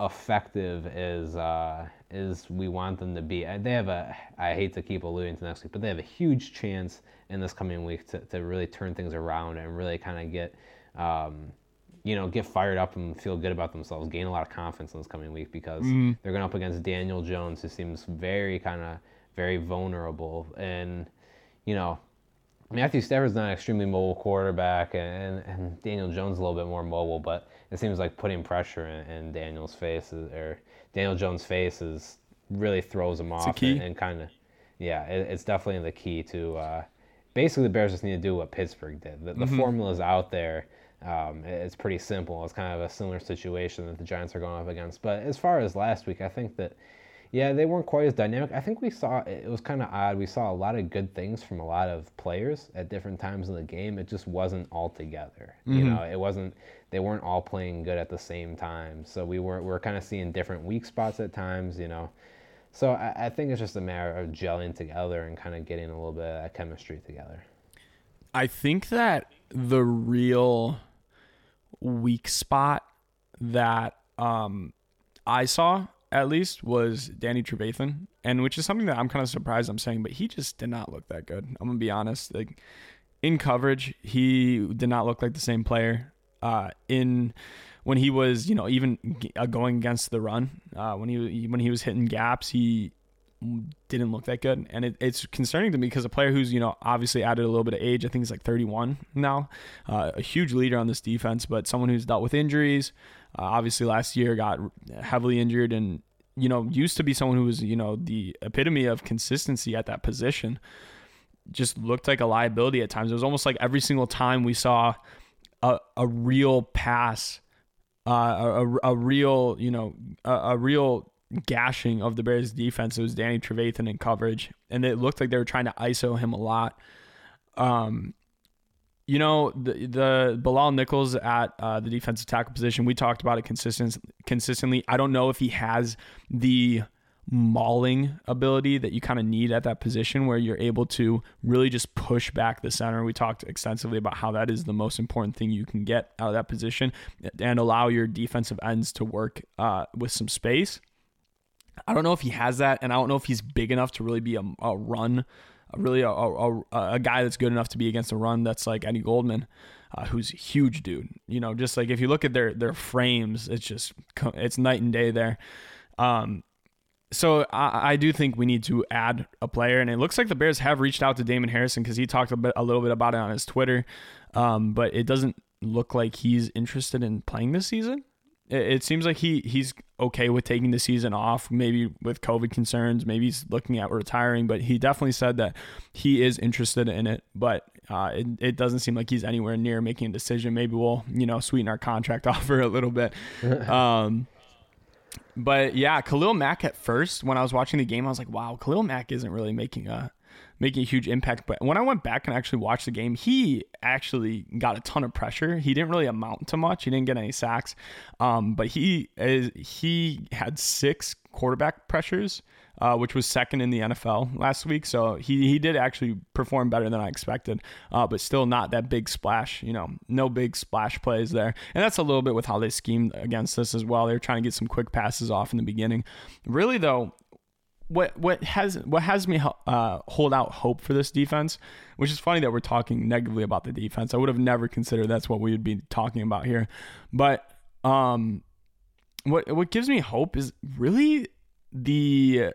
effective as uh, as we want them to be. They have a I hate to keep alluding to next week, but they have a huge chance in this coming week to, to really turn things around and really kind of get. Um, you know, get fired up and feel good about themselves, gain a lot of confidence in this coming week because mm-hmm. they're going up against Daniel Jones, who seems very kind of very vulnerable. And, you know, Matthew Stafford's not an extremely mobile quarterback, and, and Daniel Jones a little bit more mobile, but it seems like putting pressure in, in Daniel's face is, or Daniel Jones' face is really throws him off and, and kind of, yeah, it, it's definitely the key to. Uh, basically, the Bears just need to do what Pittsburgh did. The, the mm-hmm. formula's out there um, it's pretty simple. It's kind of a similar situation that the Giants are going up against. But as far as last week, I think that, yeah, they weren't quite as dynamic. I think we saw, it was kind of odd. We saw a lot of good things from a lot of players at different times in the game. It just wasn't all together. Mm-hmm. You know, it wasn't, they weren't all playing good at the same time. So we were, we were kind of seeing different weak spots at times, you know. So I, I think it's just a matter of gelling together and kind of getting a little bit of that chemistry together. I think that the real weak spot that um, I saw at least was Danny Trevathan, and which is something that I'm kind of surprised I'm saying, but he just did not look that good. I'm gonna be honest. Like in coverage, he did not look like the same player. Uh, in when he was, you know, even uh, going against the run, uh, when he when he was hitting gaps, he didn't look that good, and it, it's concerning to me because a player who's you know obviously added a little bit of age. I think he's like 31 now, uh, a huge leader on this defense, but someone who's dealt with injuries. Uh, obviously, last year got heavily injured, and you know used to be someone who was you know the epitome of consistency at that position. Just looked like a liability at times. It was almost like every single time we saw a, a real pass, uh, a, a real you know a, a real gashing of the Bears defense. It was Danny Trevathan in coverage, and it looked like they were trying to ISO him a lot. Um, you know, the the Bilal Nichols at uh, the defensive tackle position, we talked about it consistent, consistently. I don't know if he has the mauling ability that you kind of need at that position where you're able to really just push back the center. We talked extensively about how that is the most important thing you can get out of that position and allow your defensive ends to work uh, with some space. I don't know if he has that, and I don't know if he's big enough to really be a, a run, a really a, a, a, guy that's good enough to be against a run that's like Eddie Goldman, uh, who's huge dude. You know, just like if you look at their their frames, it's just it's night and day there. Um, so I, I, do think we need to add a player, and it looks like the Bears have reached out to Damon Harrison because he talked a bit a little bit about it on his Twitter, um, but it doesn't look like he's interested in playing this season it seems like he he's okay with taking the season off, maybe with COVID concerns, maybe he's looking at retiring, but he definitely said that he is interested in it, but uh, it, it doesn't seem like he's anywhere near making a decision. Maybe we'll, you know, sweeten our contract offer a little bit. um, but yeah, Khalil Mack at first, when I was watching the game, I was like, wow, Khalil Mack isn't really making a making a huge impact. But when I went back and actually watched the game, he actually got a ton of pressure. He didn't really amount to much. He didn't get any sacks, um, but he is, he had six quarterback pressures. Uh, which was second in the NFL last week. So he, he did actually perform better than I expected, uh, but still not that big splash. You know, no big splash plays there. And that's a little bit with how they schemed against us as well. They were trying to get some quick passes off in the beginning. Really, though, what what has what has me uh, hold out hope for this defense, which is funny that we're talking negatively about the defense. I would have never considered that's what we would be talking about here, but um, what what gives me hope is really the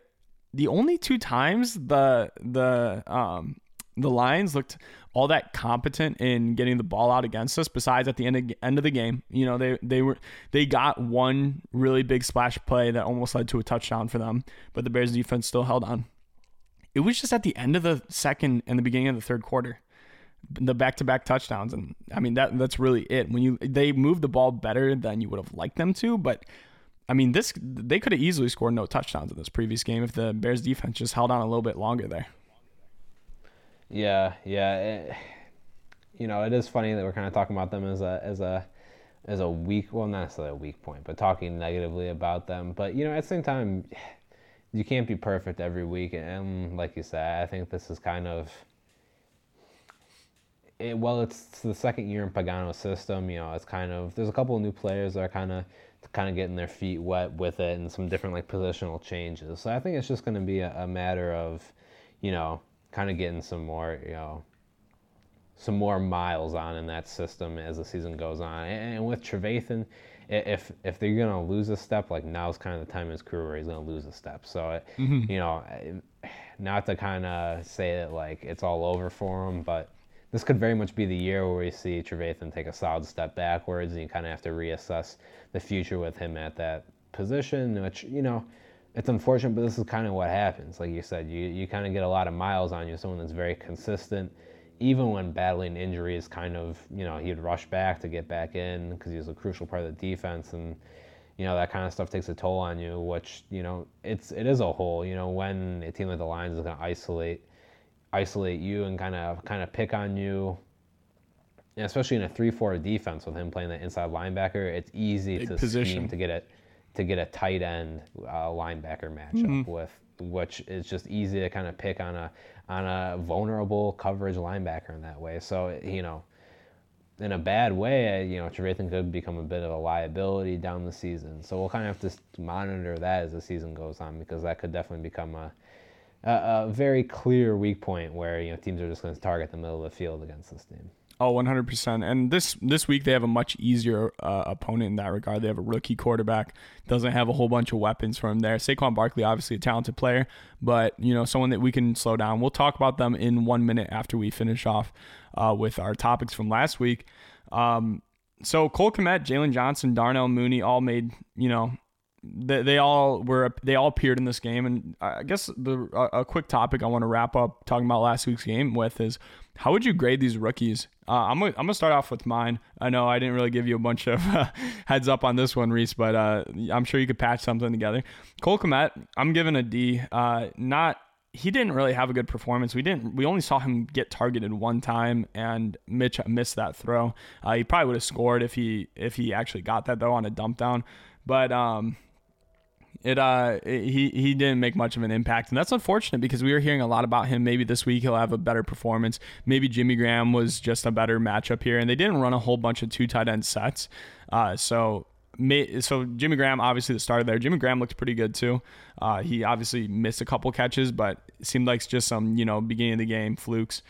the only two times the the um the Lions looked all that competent in getting the ball out against us. Besides, at the end of, end of the game, you know they they were they got one really big splash play that almost led to a touchdown for them, but the Bears defense still held on. It was just at the end of the second and the beginning of the third quarter, the back to back touchdowns, and I mean that that's really it. When you they moved the ball better than you would have liked them to, but. I mean, this they could have easily scored no touchdowns in this previous game if the Bears defense just held on a little bit longer there. Yeah, yeah. It, you know, it is funny that we're kind of talking about them as a as a as a weak, well, not necessarily a weak point, but talking negatively about them. But you know, at the same time, you can't be perfect every week, and like you said, I think this is kind of. It, well, it's the second year in Pagano's system. You know, it's kind of there's a couple of new players that are kind of kind of getting their feet wet with it, and some different like positional changes. So I think it's just going to be a, a matter of, you know, kind of getting some more, you know, some more miles on in that system as the season goes on. And with Trevathan, if if they're gonna lose a step, like now's kind of the time in his career where he's gonna lose a step. So mm-hmm. you know, not to kind of say that like it's all over for him, but this could very much be the year where we see Trevathan take a solid step backwards, and you kind of have to reassess the future with him at that position. Which you know, it's unfortunate, but this is kind of what happens. Like you said, you you kind of get a lot of miles on you, someone that's very consistent even when battling injuries, kind of, you know, he'd rush back to get back in because he was a crucial part of the defense. And, you know, that kind of stuff takes a toll on you, which, you know, it's, it is a hole, you know, when a team like the Lions is going to isolate, isolate you and kind of, kind of pick on you. And especially in a 3-4 defense with him playing the inside linebacker, it's easy Big to position. scheme to get it to get a tight end uh, linebacker matchup mm-hmm. with which is just easy to kind of pick on a on a vulnerable coverage linebacker in that way. So you know, in a bad way, you know, Trevathan could become a bit of a liability down the season. So we'll kind of have to monitor that as the season goes on because that could definitely become a a, a very clear weak point where you know teams are just going to target the middle of the field against this team. Oh, 100%. And this this week they have a much easier uh, opponent in that regard. They have a rookie quarterback, doesn't have a whole bunch of weapons for him there. Saquon Barkley, obviously a talented player, but you know someone that we can slow down. We'll talk about them in one minute after we finish off uh, with our topics from last week. Um, so Cole Kmet, Jaylon Johnson, Darnell Mooney all made you know they, they all were they all appeared in this game and i guess the a, quick topic i want to wrap up talking about last week's game with is how would you grade these rookies uh, I'm, gonna, I'm gonna start off with mine i know i didn't really give you a bunch of uh, heads up on this one reese but uh, i'm sure you could patch something together cole Kmet, i'm giving a d uh, not he didn't really have a good performance. We didn't. We only saw him get targeted one time, and Mitch missed that throw. Uh, he probably would have scored if he if he actually got that though on a dump down. But um, it uh he he didn't make much of an impact, and that's unfortunate because we were hearing a lot about him. Maybe this week he'll have a better performance. Maybe Jimmy Graham was just a better matchup here, and they didn't run a whole bunch of two tight end sets. Uh, so so Jimmy Graham obviously the starter there. Jimmy Graham looked pretty good too. Uh, he obviously missed a couple catches, but it seemed like just some you know beginning of the game flukes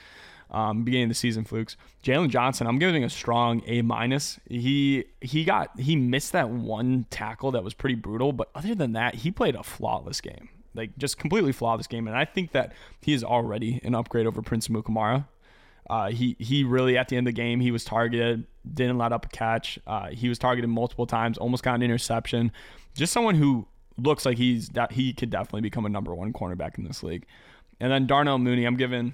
um, beginning of the season flukes. Jaylon Johnson, I'm giving a strong A minus. He he got he missed that one tackle that was pretty brutal, but other than that, he played a flawless game. Like just completely flawless game, and I think that he is already an upgrade over Prince Amukamara. Uh, he he really at the end of the game he was targeted, didn't let up a catch. Uh, he was targeted multiple times, almost got an interception. Just someone who looks like he's that he could definitely become a number one cornerback in this league. And then Darnell Mooney, I'm giving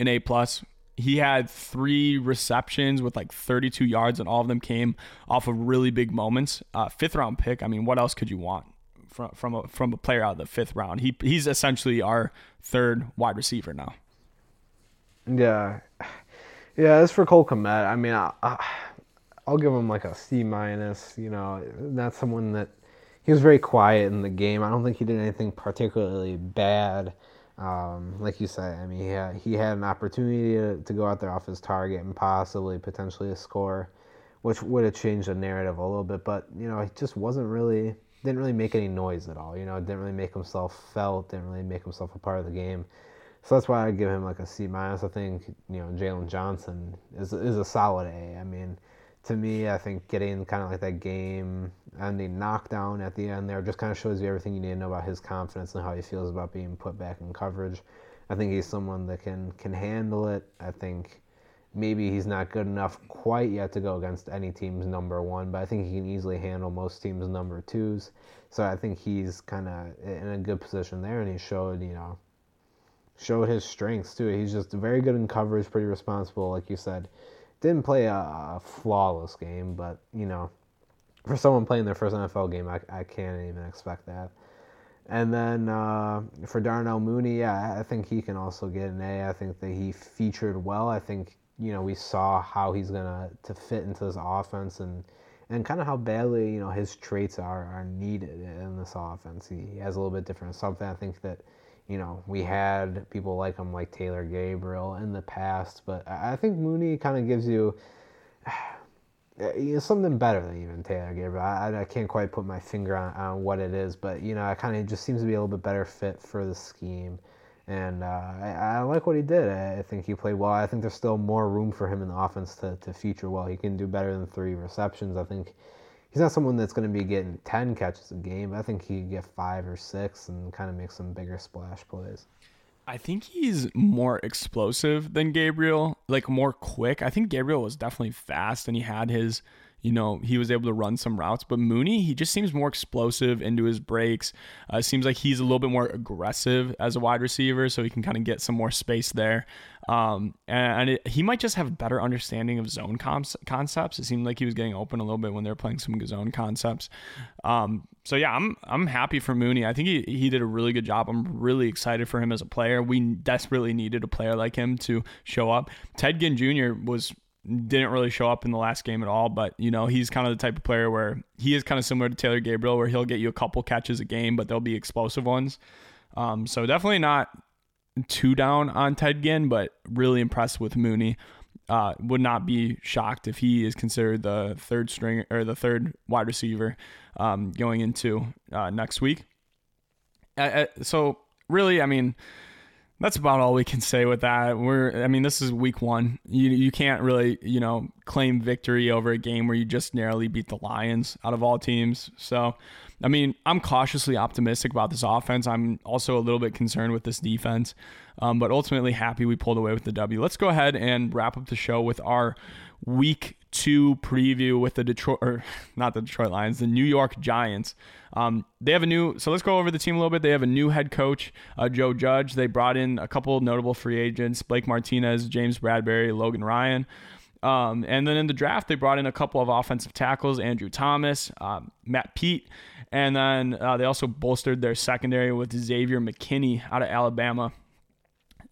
an A plus. He had three receptions with like 32 yards, and all of them came off of really big moments. Uh, fifth round pick. I mean, what else could you want from from a, from a player out of the fifth round? He he's essentially our third wide receiver now. Yeah, yeah. As for Cole Kmet, I mean, I, I, I'll give him like a C minus. You know, that's someone that he was very quiet in the game. I don't think he did anything particularly bad. Um, like you said, I mean, he had, he had an opportunity to, to go out there off his target and possibly potentially a score, which would have changed the narrative a little bit. But you know, he just wasn't really didn't really make any noise at all. You know, didn't really make himself felt. Didn't really make himself a part of the game. So that's why I give him like a C minus. I think you know Jaylon Johnson is is a solid A. I mean, to me, I think getting kind of like that game ending knockdown at the end there just kind of shows you everything you need to know about his confidence and how he feels about being put back in coverage. I think he's someone that can can handle it. I think maybe he's not good enough quite yet to go against any team's number one, but I think he can easily handle most teams' number twos. So I think he's kind of in a good position there, and he showed you know showed his strengths too. He's just very good in coverage, pretty responsible, like you said didn't play a, a, flawless game, but you know, for someone playing their first NFL game, I, I can't even expect that. And then uh, for Darnell Mooney, yeah, I think he can also get an A. I think that he featured well. I think you know we saw how he's gonna to fit into this offense and and kind of how badly you know his traits are are needed in this offense. He, he has a little bit different something. I think that you know we had people like him like Taylor Gabriel in the past, but I think Mooney kind of gives you. Know, something better than even Taylor Gabriel. I, I can't quite put my finger on, on what it is, but you know, it kind of just seems to be a little bit better fit for the scheme and uh, I, I, like what he did. I think he played well. I think there's still more room for him in the offense to, to feature well. He can do better than three receptions. I think he's not someone that's going to be getting 10 catches a game. I think he can get five or six and kind of make some bigger splash plays. I think he's more explosive than Gabriel, like more quick. I think Gabriel was definitely fast and he had his you know, he was able to run some routes. But Mooney, he just seems more explosive into his breaks. Uh, seems like he's a little bit more aggressive as a wide receiver, so he can kind of get some more space there. Um, and it, he might just have a better understanding of zone concepts. It seemed like he was getting open a little bit when they were playing some zone concepts. Um, so yeah, I'm I'm happy for Mooney. I think he, he did a really good job. I'm really excited for him as a player. We desperately needed a player like him to show up. Ted Ginn Jr. was didn't really show up in the last game at all, but you know, he's kind of the type of player where he is kind of similar to Taylor Gabriel where he'll get you a couple catches a game, but they'll be explosive ones. Um, so definitely not too down on Ted Ginn, but really impressed with Mooney. Uh, would not be shocked if he is considered the third string or the third wide receiver um, going into uh, next week. So really, I mean, that's about all we can say with that. We're, I mean, this is week one. You you can't really, you know, claim victory over a game where you just narrowly beat the Lions out of all teams. So, I mean, I'm cautiously optimistic about this offense. I'm also a little bit concerned with this defense, um, but ultimately happy we pulled away with the W. Let's go ahead and wrap up the show with our week two preview with the Detroit, or not the Detroit Lions, the New York Giants. Um, they have a new, so let's go over the team a little bit. They have a new head coach, uh, Joe Judge. They brought in a couple notable free agents Blake Martinez, James Bradberry, Logan Ryan. Um, and then in the draft, they brought in a couple of offensive tackles, Andrew Thomas, um, Matt Peart, and then uh, they also bolstered their secondary with Xavier McKinney out of Alabama.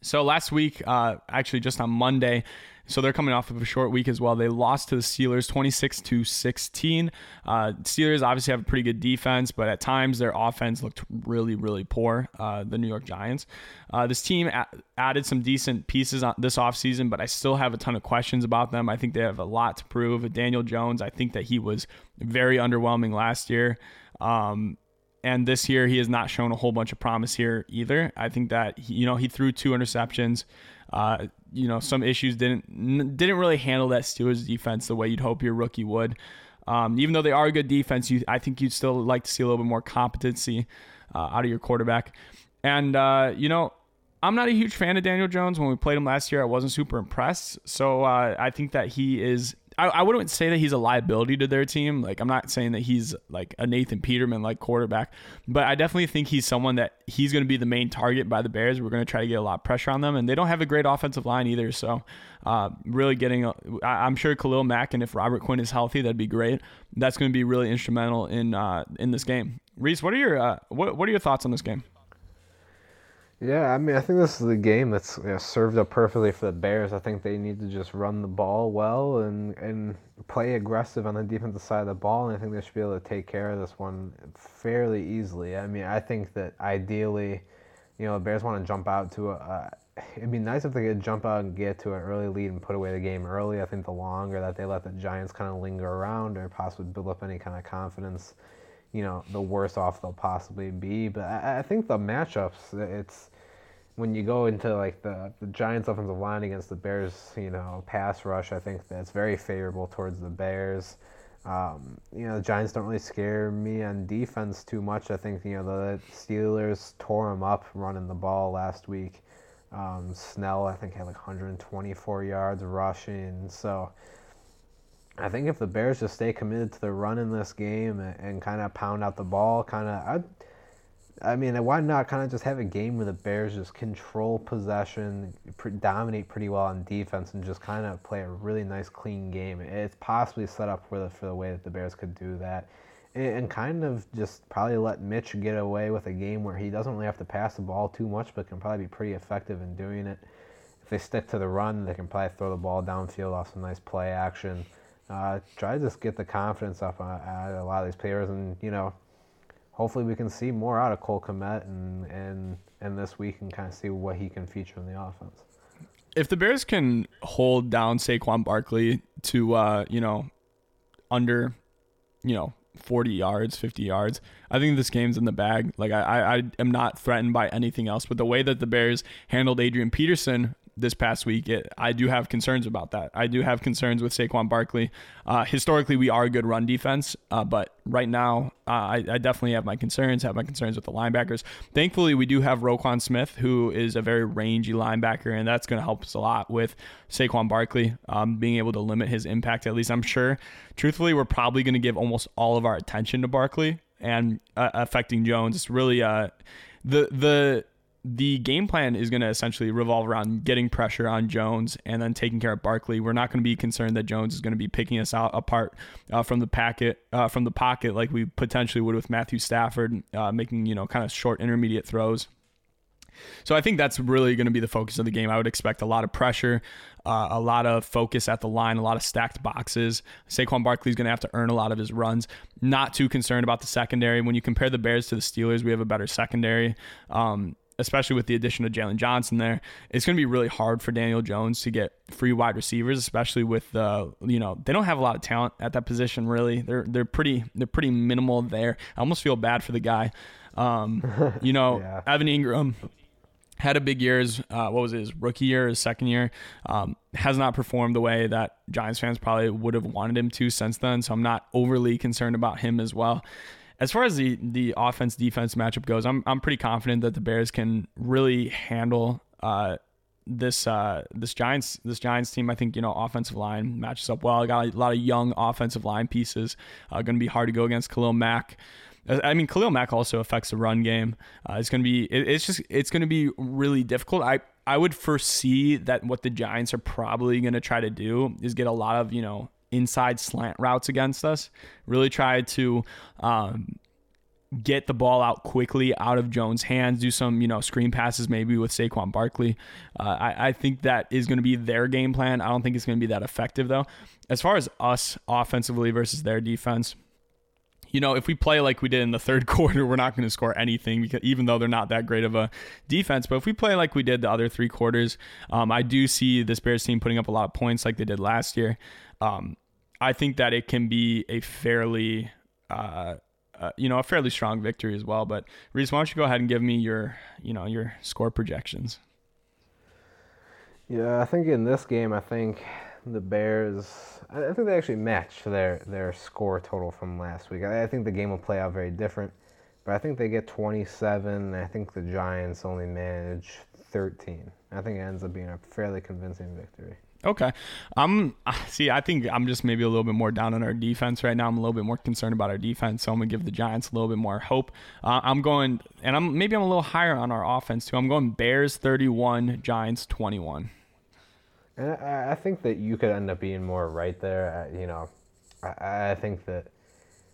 So last week, uh, actually just on Monday, so they're coming off of a short week as well. They lost to the Steelers 26 to 16. Uh, Steelers obviously have a pretty good defense, but at times their offense looked really, really poor. Uh, the New York Giants. Uh, this team a- added some decent pieces on this offseason, but I still have a ton of questions about them. I think they have a lot to prove. Daniel Jones, I think that he was very underwhelming last year. Um, and this year he has not shown a whole bunch of promise here either. I think that he, you know he threw two interceptions. Uh, you know, some issues didn't didn't really handle that Steelers defense the way you'd hope your rookie would. Um, even though they are a good defense, you, I think you'd still like to see a little bit more competency uh, out of your quarterback. And uh, you know, I'm not a huge fan of Daniel Jones. When we played him last year, I wasn't super impressed. So uh, I think that he is I, I wouldn't say that he's a liability to their team. Like I'm not saying that he's like a Nathan Peterman like quarterback, but I definitely think he's someone that he's going to be the main target by the Bears. We're going to try to get a lot of pressure on them, and they don't have a great offensive line either. So uh, really getting, a, I, I'm sure Khalil Mack and if Robert Quinn is healthy, that'd be great. That's going to be really instrumental in uh, in this game. Reese, what are your uh, what what are your thoughts on this game? Yeah, I mean, I think this is the game that's you know, served up perfectly for the Bears. I think they need to just run the ball well and and play aggressive on the defensive side of the ball, and I think they should be able to take care of this one fairly easily. I mean, I think that ideally, you know, the Bears want to jump out to a. Uh, it'd be nice if they could jump out and get to an early lead and put away the game early. I think the longer that they let the Giants kind of linger around or possibly build up any kind of confidence you know, the worse off they'll possibly be. But I, I think the matchups, it's when you go into like the, the Giants offensive line against the Bears, you know, pass rush, I think that's very favorable towards the Bears. Um, you know, the Giants don't really scare me on defense too much. I think, you know, the Steelers tore them up running the ball last week. Um, Snell, I think, had like 124 yards rushing. So, I think if the Bears just stay committed to the run in this game and, and kind of pound out the ball, kind of, I, mean, why not kind of just have a game where the Bears just control possession, pre- dominate pretty well on defense, and just kind of play a really nice, clean game. It's possibly set up for the for the way that the Bears could do that, and, and kind of just probably let Mitch get away with a game where he doesn't really have to pass the ball too much, but can probably be pretty effective in doing it if they stick to the run, they can probably throw the ball downfield off some nice play action. Uh, try to just get the confidence up on, a lot of these players, and you know, hopefully we can see more out of Cole Kmet and and and this week and kind of see what he can feature in the offense. If the Bears can hold down Saquon Barkley to uh, you know under you know 40 yards, 50 yards. I think this game's in the bag. Like I, I, I am not threatened by anything else. But the way that the Bears handled Adrian Peterson this past week, it, I do have concerns about that. I do have concerns with Saquon Barkley. Uh, historically, we are a good run defense, uh, but right now, uh, I, I, definitely have my concerns. Have my concerns with the linebackers. Thankfully, we do have Roquan Smith, who is a very rangy linebacker, and that's going to help us a lot with Saquon Barkley um, being able to limit his impact. At least I'm sure. Truthfully, we're probably going to give almost all of our attention to Barkley and uh, affecting Jones. It's really uh, the the the game plan is going to essentially revolve around getting pressure on Jones and then taking care of Barkley. We're not going to be concerned that Jones is going to be picking us out apart uh, from the packet uh, from the pocket like we potentially would with Matthew Stafford, uh, making you know kind of short intermediate throws. So I think that's really going to be the focus of the game. I would expect a lot of pressure, uh, a lot of focus at the line, a lot of stacked boxes. Saquon Barkley is going to have to earn a lot of his runs. Not too concerned about the secondary. When you compare the Bears to the Steelers, we have a better secondary. Um, especially with the addition of Jaylon Johnson there, it's going to be really hard for Daniel Jones to get free wide receivers, especially with the uh, you know they don't have a lot of talent at that position really. They're they're pretty they're pretty minimal there. I almost feel bad for the guy. Um, you know, yeah. Evan Engram had a big year as uh, what was it, his rookie year, his second year. Um, has not performed the way that Giants fans probably would have wanted him to since then. So I'm not overly concerned about him as well as far as the the offense defense matchup goes, I'm I'm pretty confident that the Bears can really handle uh, this uh, this Giants this Giants team. I think you know offensive line matches up well. I got a lot of young offensive line pieces. Uh, going to be hard to go against Khalil Mack. I mean, Khalil Mack also affects the run game. Uh, it's going to be it, it's just it's to be really difficult. I I would foresee that what the Giants are probably going to try to do is get a lot of you know inside slant routes against us. Really tried to um, get the ball out quickly out of Jones' hands, do some, you know, screen passes maybe with Saquon Barkley. Uh, I, I think that is going to be their game plan. I don't think it's going to be that effective, though. As far as us offensively versus their defense, you know, if we play like we did in the third quarter, we're not going to score anything because even though they're not that great of a defense. But if we play like we did the other three quarters, um, I do see this Bears team putting up a lot of points like they did last year. Um, I think that it can be a fairly, uh, uh, you know, a fairly strong victory as well. But Reese, why don't you go ahead and give me your, you know, your score projections? Yeah, I think in this game, I think the Bears. I think they actually match their their score total from last week. I, I think the game will play out very different, but I think they get 27. I think the Giants only manage 13. I think it ends up being a fairly convincing victory. Okay. I'm see, I think I'm just maybe a little bit more down on our defense right now. I'm a little bit more concerned about our defense, so I'm gonna give the Giants a little bit more hope. Uh, I'm going, and I'm maybe I'm a little higher on our offense too. I'm going Bears 31, Giants 21. And I, I think that you could end up being more right there. Uh, you know, I, I think that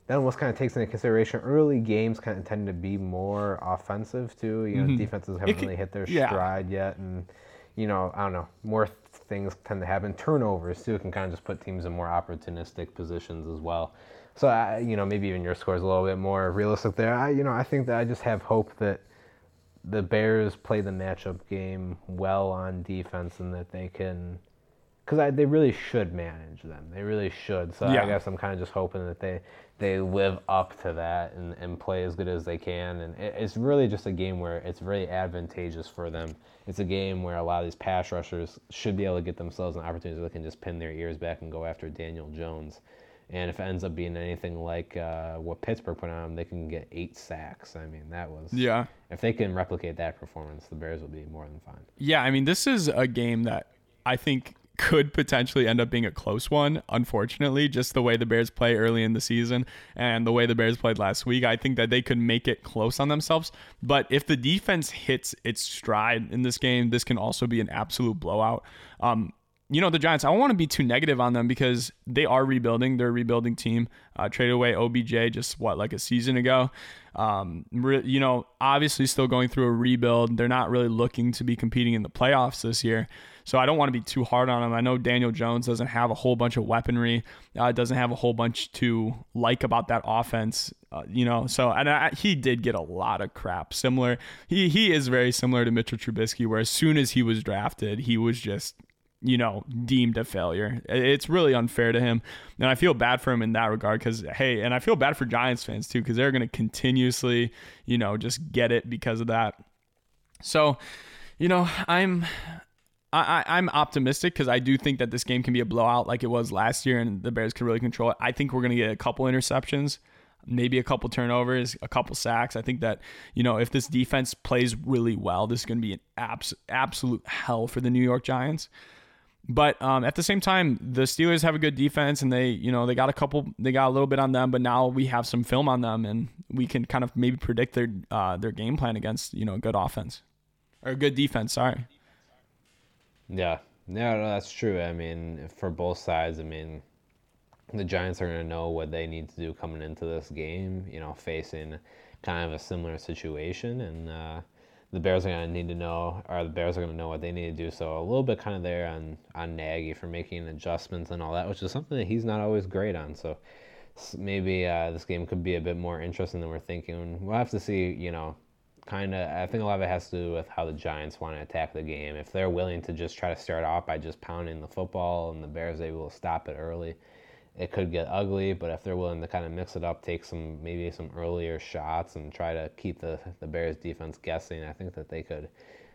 that almost kind of takes into consideration early games kind of tend to be more offensive too. You know, mm-hmm. defenses haven't really hit their yeah. stride yet, and you know, I don't know, more things tend to happen. Turnovers too can kind of just put teams in more opportunistic positions as well. So I, you know, maybe even your score is a little bit more realistic there. I, you know, I think that I just have hope that the Bears play the matchup game well on defense and that they can, because they really should manage them. They really should. So yeah. I guess I'm kind of just hoping that they they live up to that and, and play as good as they can. And it, it's really just a game where it's very advantageous for them. It's a game where a lot of these pass rushers should be able to get themselves an opportunity where they can just pin their ears back and go after Daniel Jones. And if it ends up being anything like uh, what Pittsburgh put on them, they can get eight sacks. I mean, that was yeah. If they can replicate that performance, the Bears will be more than fine. Yeah, I mean, this is a game that I think could potentially end up being a close one, unfortunately, just the way the Bears play early in the season and the way the Bears played last week. I think that they could make it close on themselves. But if the defense hits its stride in this game, this can also be an absolute blowout. Um, you know, the Giants, I don't want to be too negative on them because they are rebuilding. They're a rebuilding team. Uh, traded away OBJ just what, like a season ago. Um, re- you know, obviously still going through a rebuild. They're not really looking to be competing in the playoffs this year. So I don't want to be too hard on him. I know Daniel Jones doesn't have a whole bunch of weaponry, uh, doesn't have a whole bunch to like about that offense, uh, you know. So and I, he did get a lot of crap. Similar, he he is very similar to Mitchell Trubisky, where as soon as he was drafted, he was just you know, deemed a failure. It's really unfair to him. And I feel bad for him in that regard because, hey, and I feel bad for Giants fans too because they're going to continuously, you know, just get it because of that. So, you know, I'm. I, I'm optimistic because I do think that this game can be a blowout like it was last year and the Bears can really control it. I think we're going to get a couple interceptions, maybe a couple turnovers, a couple sacks. I think that, you know, if this defense plays really well, this is going to be an abs- absolute hell for the New York Giants. But um, at the same time, the Steelers have a good defense, and they, you know, they got a couple, they got a little bit on them. But now we have some film on them, and we can kind of maybe predict their uh, their game plan against, you know, a good offense or a good defense. Sorry. Yeah, no, that's true. I mean, for both sides, I mean, the Giants are going to know what they need to do coming into this game. You know, facing kind of a similar situation, and uh, the Bears are going to need to know, or the Bears are going to know what they need to do. So a little bit kind of there on on Nagy for making adjustments and all that, which is something that he's not always great on. So maybe uh, this game could be a bit more interesting than we're thinking. We'll have to see. You know, kind of. I think a lot of it has to do with how the Giants want to attack the game. If they're willing to just try to start off by just pounding the football, and the Bears able to stop it early it could get ugly, but if they're willing to kind of mix it up, take some maybe some earlier shots and try to keep the the Bears defense guessing, I think that they could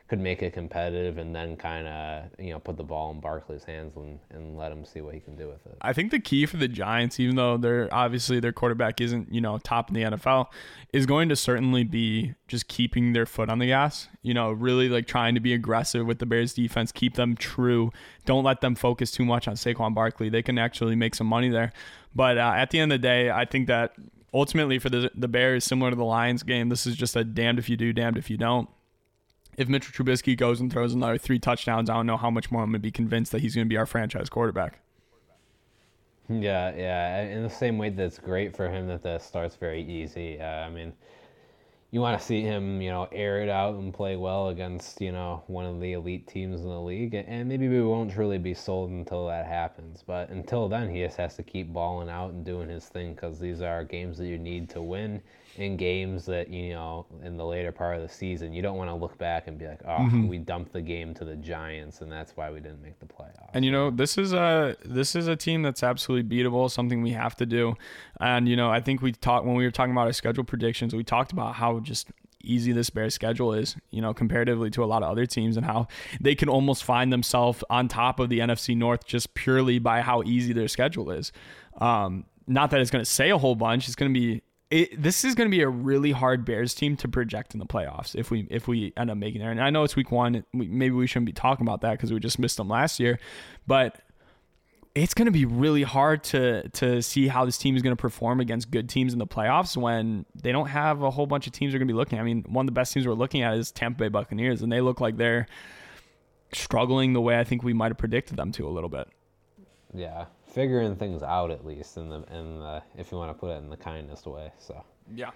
could make it competitive and then kind of you know put the ball in Barkley's hands and, and let him see what he can do with it. I think the key for the Giants, even though they're obviously their quarterback isn't you know top in the NFL, is going to certainly be just keeping their foot on the gas. You know, really like trying to be aggressive with the Bears defense, keep them true. Don't let them focus too much on Saquon Barkley. They can actually make some money there. But uh, at the end of the day, I think that ultimately for the the Bears, similar to the Lions game, this is just a damned if you do, damned if you don't if Mitchell Trubisky goes and throws another three touchdowns, I don't know how much more I'm going to be convinced that he's going to be our franchise quarterback. Yeah, yeah. In the same way that's great for him that the start's very easy. Uh, I mean, you want to see him, you know, air it out and play well against, you know, one of the elite teams in the league. And maybe we won't truly be sold until that happens. But until then, he just has to keep balling out and doing his thing because these are games that you need to win in games that you know in the later part of the season you don't want to look back and be like oh mm-hmm. we dumped the game to the giants and that's why we didn't make the playoffs and you know this is a this is a team that's absolutely beatable something we have to do and you know i think we talked when we were talking about our schedule predictions we talked about how just easy this Bears schedule is, you know, comparatively to a lot of other teams and how they can almost find themselves on top of the NFC North just purely by how easy their schedule is. Um, not that it's going to say a whole bunch. It's going to be it, this is going to be a really hard Bears team to project in the playoffs if we if we end up making there. And I know it's week one. maybe we shouldn't be talking about that because we just missed them last year, but it's going to be really hard to to see how this team is going to perform against good teams in the playoffs when they don't have a whole bunch of teams are going to be looking. I mean, one of the best teams we're looking at is Tampa Bay Buccaneers, and they look like they're struggling the way I think we might have predicted them to a little bit. Yeah, figuring things out at least in the in the if you want to put it in the kindest way. So yeah,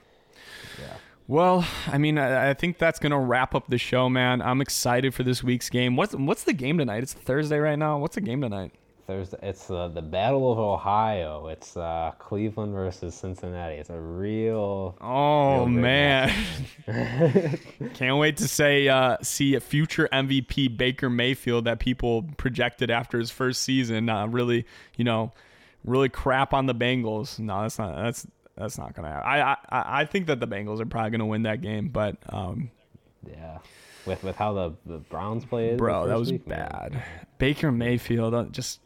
yeah. Well, I mean, I, I think that's gonna wrap up the show, man. I'm excited for this week's game. What's what's the game tonight? It's Thursday right now. What's the game tonight? Thursday. It's uh, the Battle of Ohio. It's uh, Cleveland versus Cincinnati. It's a real. Oh real man! Can't wait to say uh, see a future MVP Baker Mayfield that people projected after his first season. Uh, really, you know, really crap on the Bengals. No, that's not. That's that's not gonna. Happen. I I I think that the Bengals are probably gonna win that game, but um, yeah with with how the, the Browns played. Bro, that was week, bad. Man. Baker Mayfield uh, just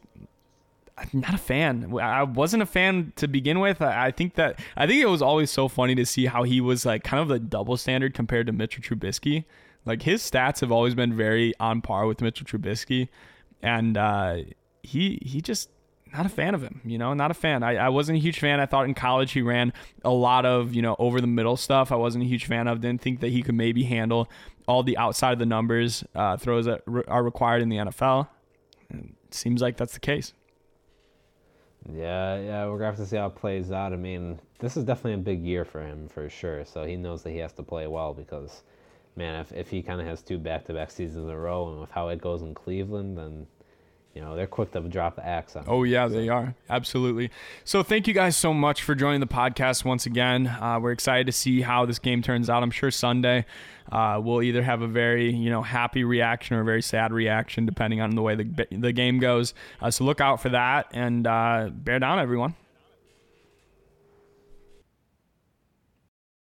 I'm not a fan. I wasn't a fan to begin with. I think that I think it was always so funny to see how he was like kind of the double standard compared to Mitchell Trubisky. Like his stats have always been very on par with Mitchell Trubisky, and uh, he he just not a fan of him. You know, not a fan. I, I wasn't a huge fan. I thought in college he ran a lot of you know over the middle stuff. I wasn't a huge fan of. Didn't think that he could maybe handle all the outside of the numbers uh, throws that re- are required in the NFL. And seems like that's the case. Yeah, yeah, we're gonna have to see how it plays out. I mean, this is definitely a big year for him for sure. So he knows that he has to play well because, man, if if he kind of has two back-to-back seasons in a row, and with how it goes in Cleveland, then you know they're quick to drop the axe on. Oh yeah, they are absolutely. So thank you guys so much for joining the podcast once again. Uh, we're excited to see how this game turns out. I'm sure Sunday uh, we'll either have a very you know happy reaction or a very sad reaction depending on the way the the game goes. Uh, so look out for that and uh, bear down, everyone.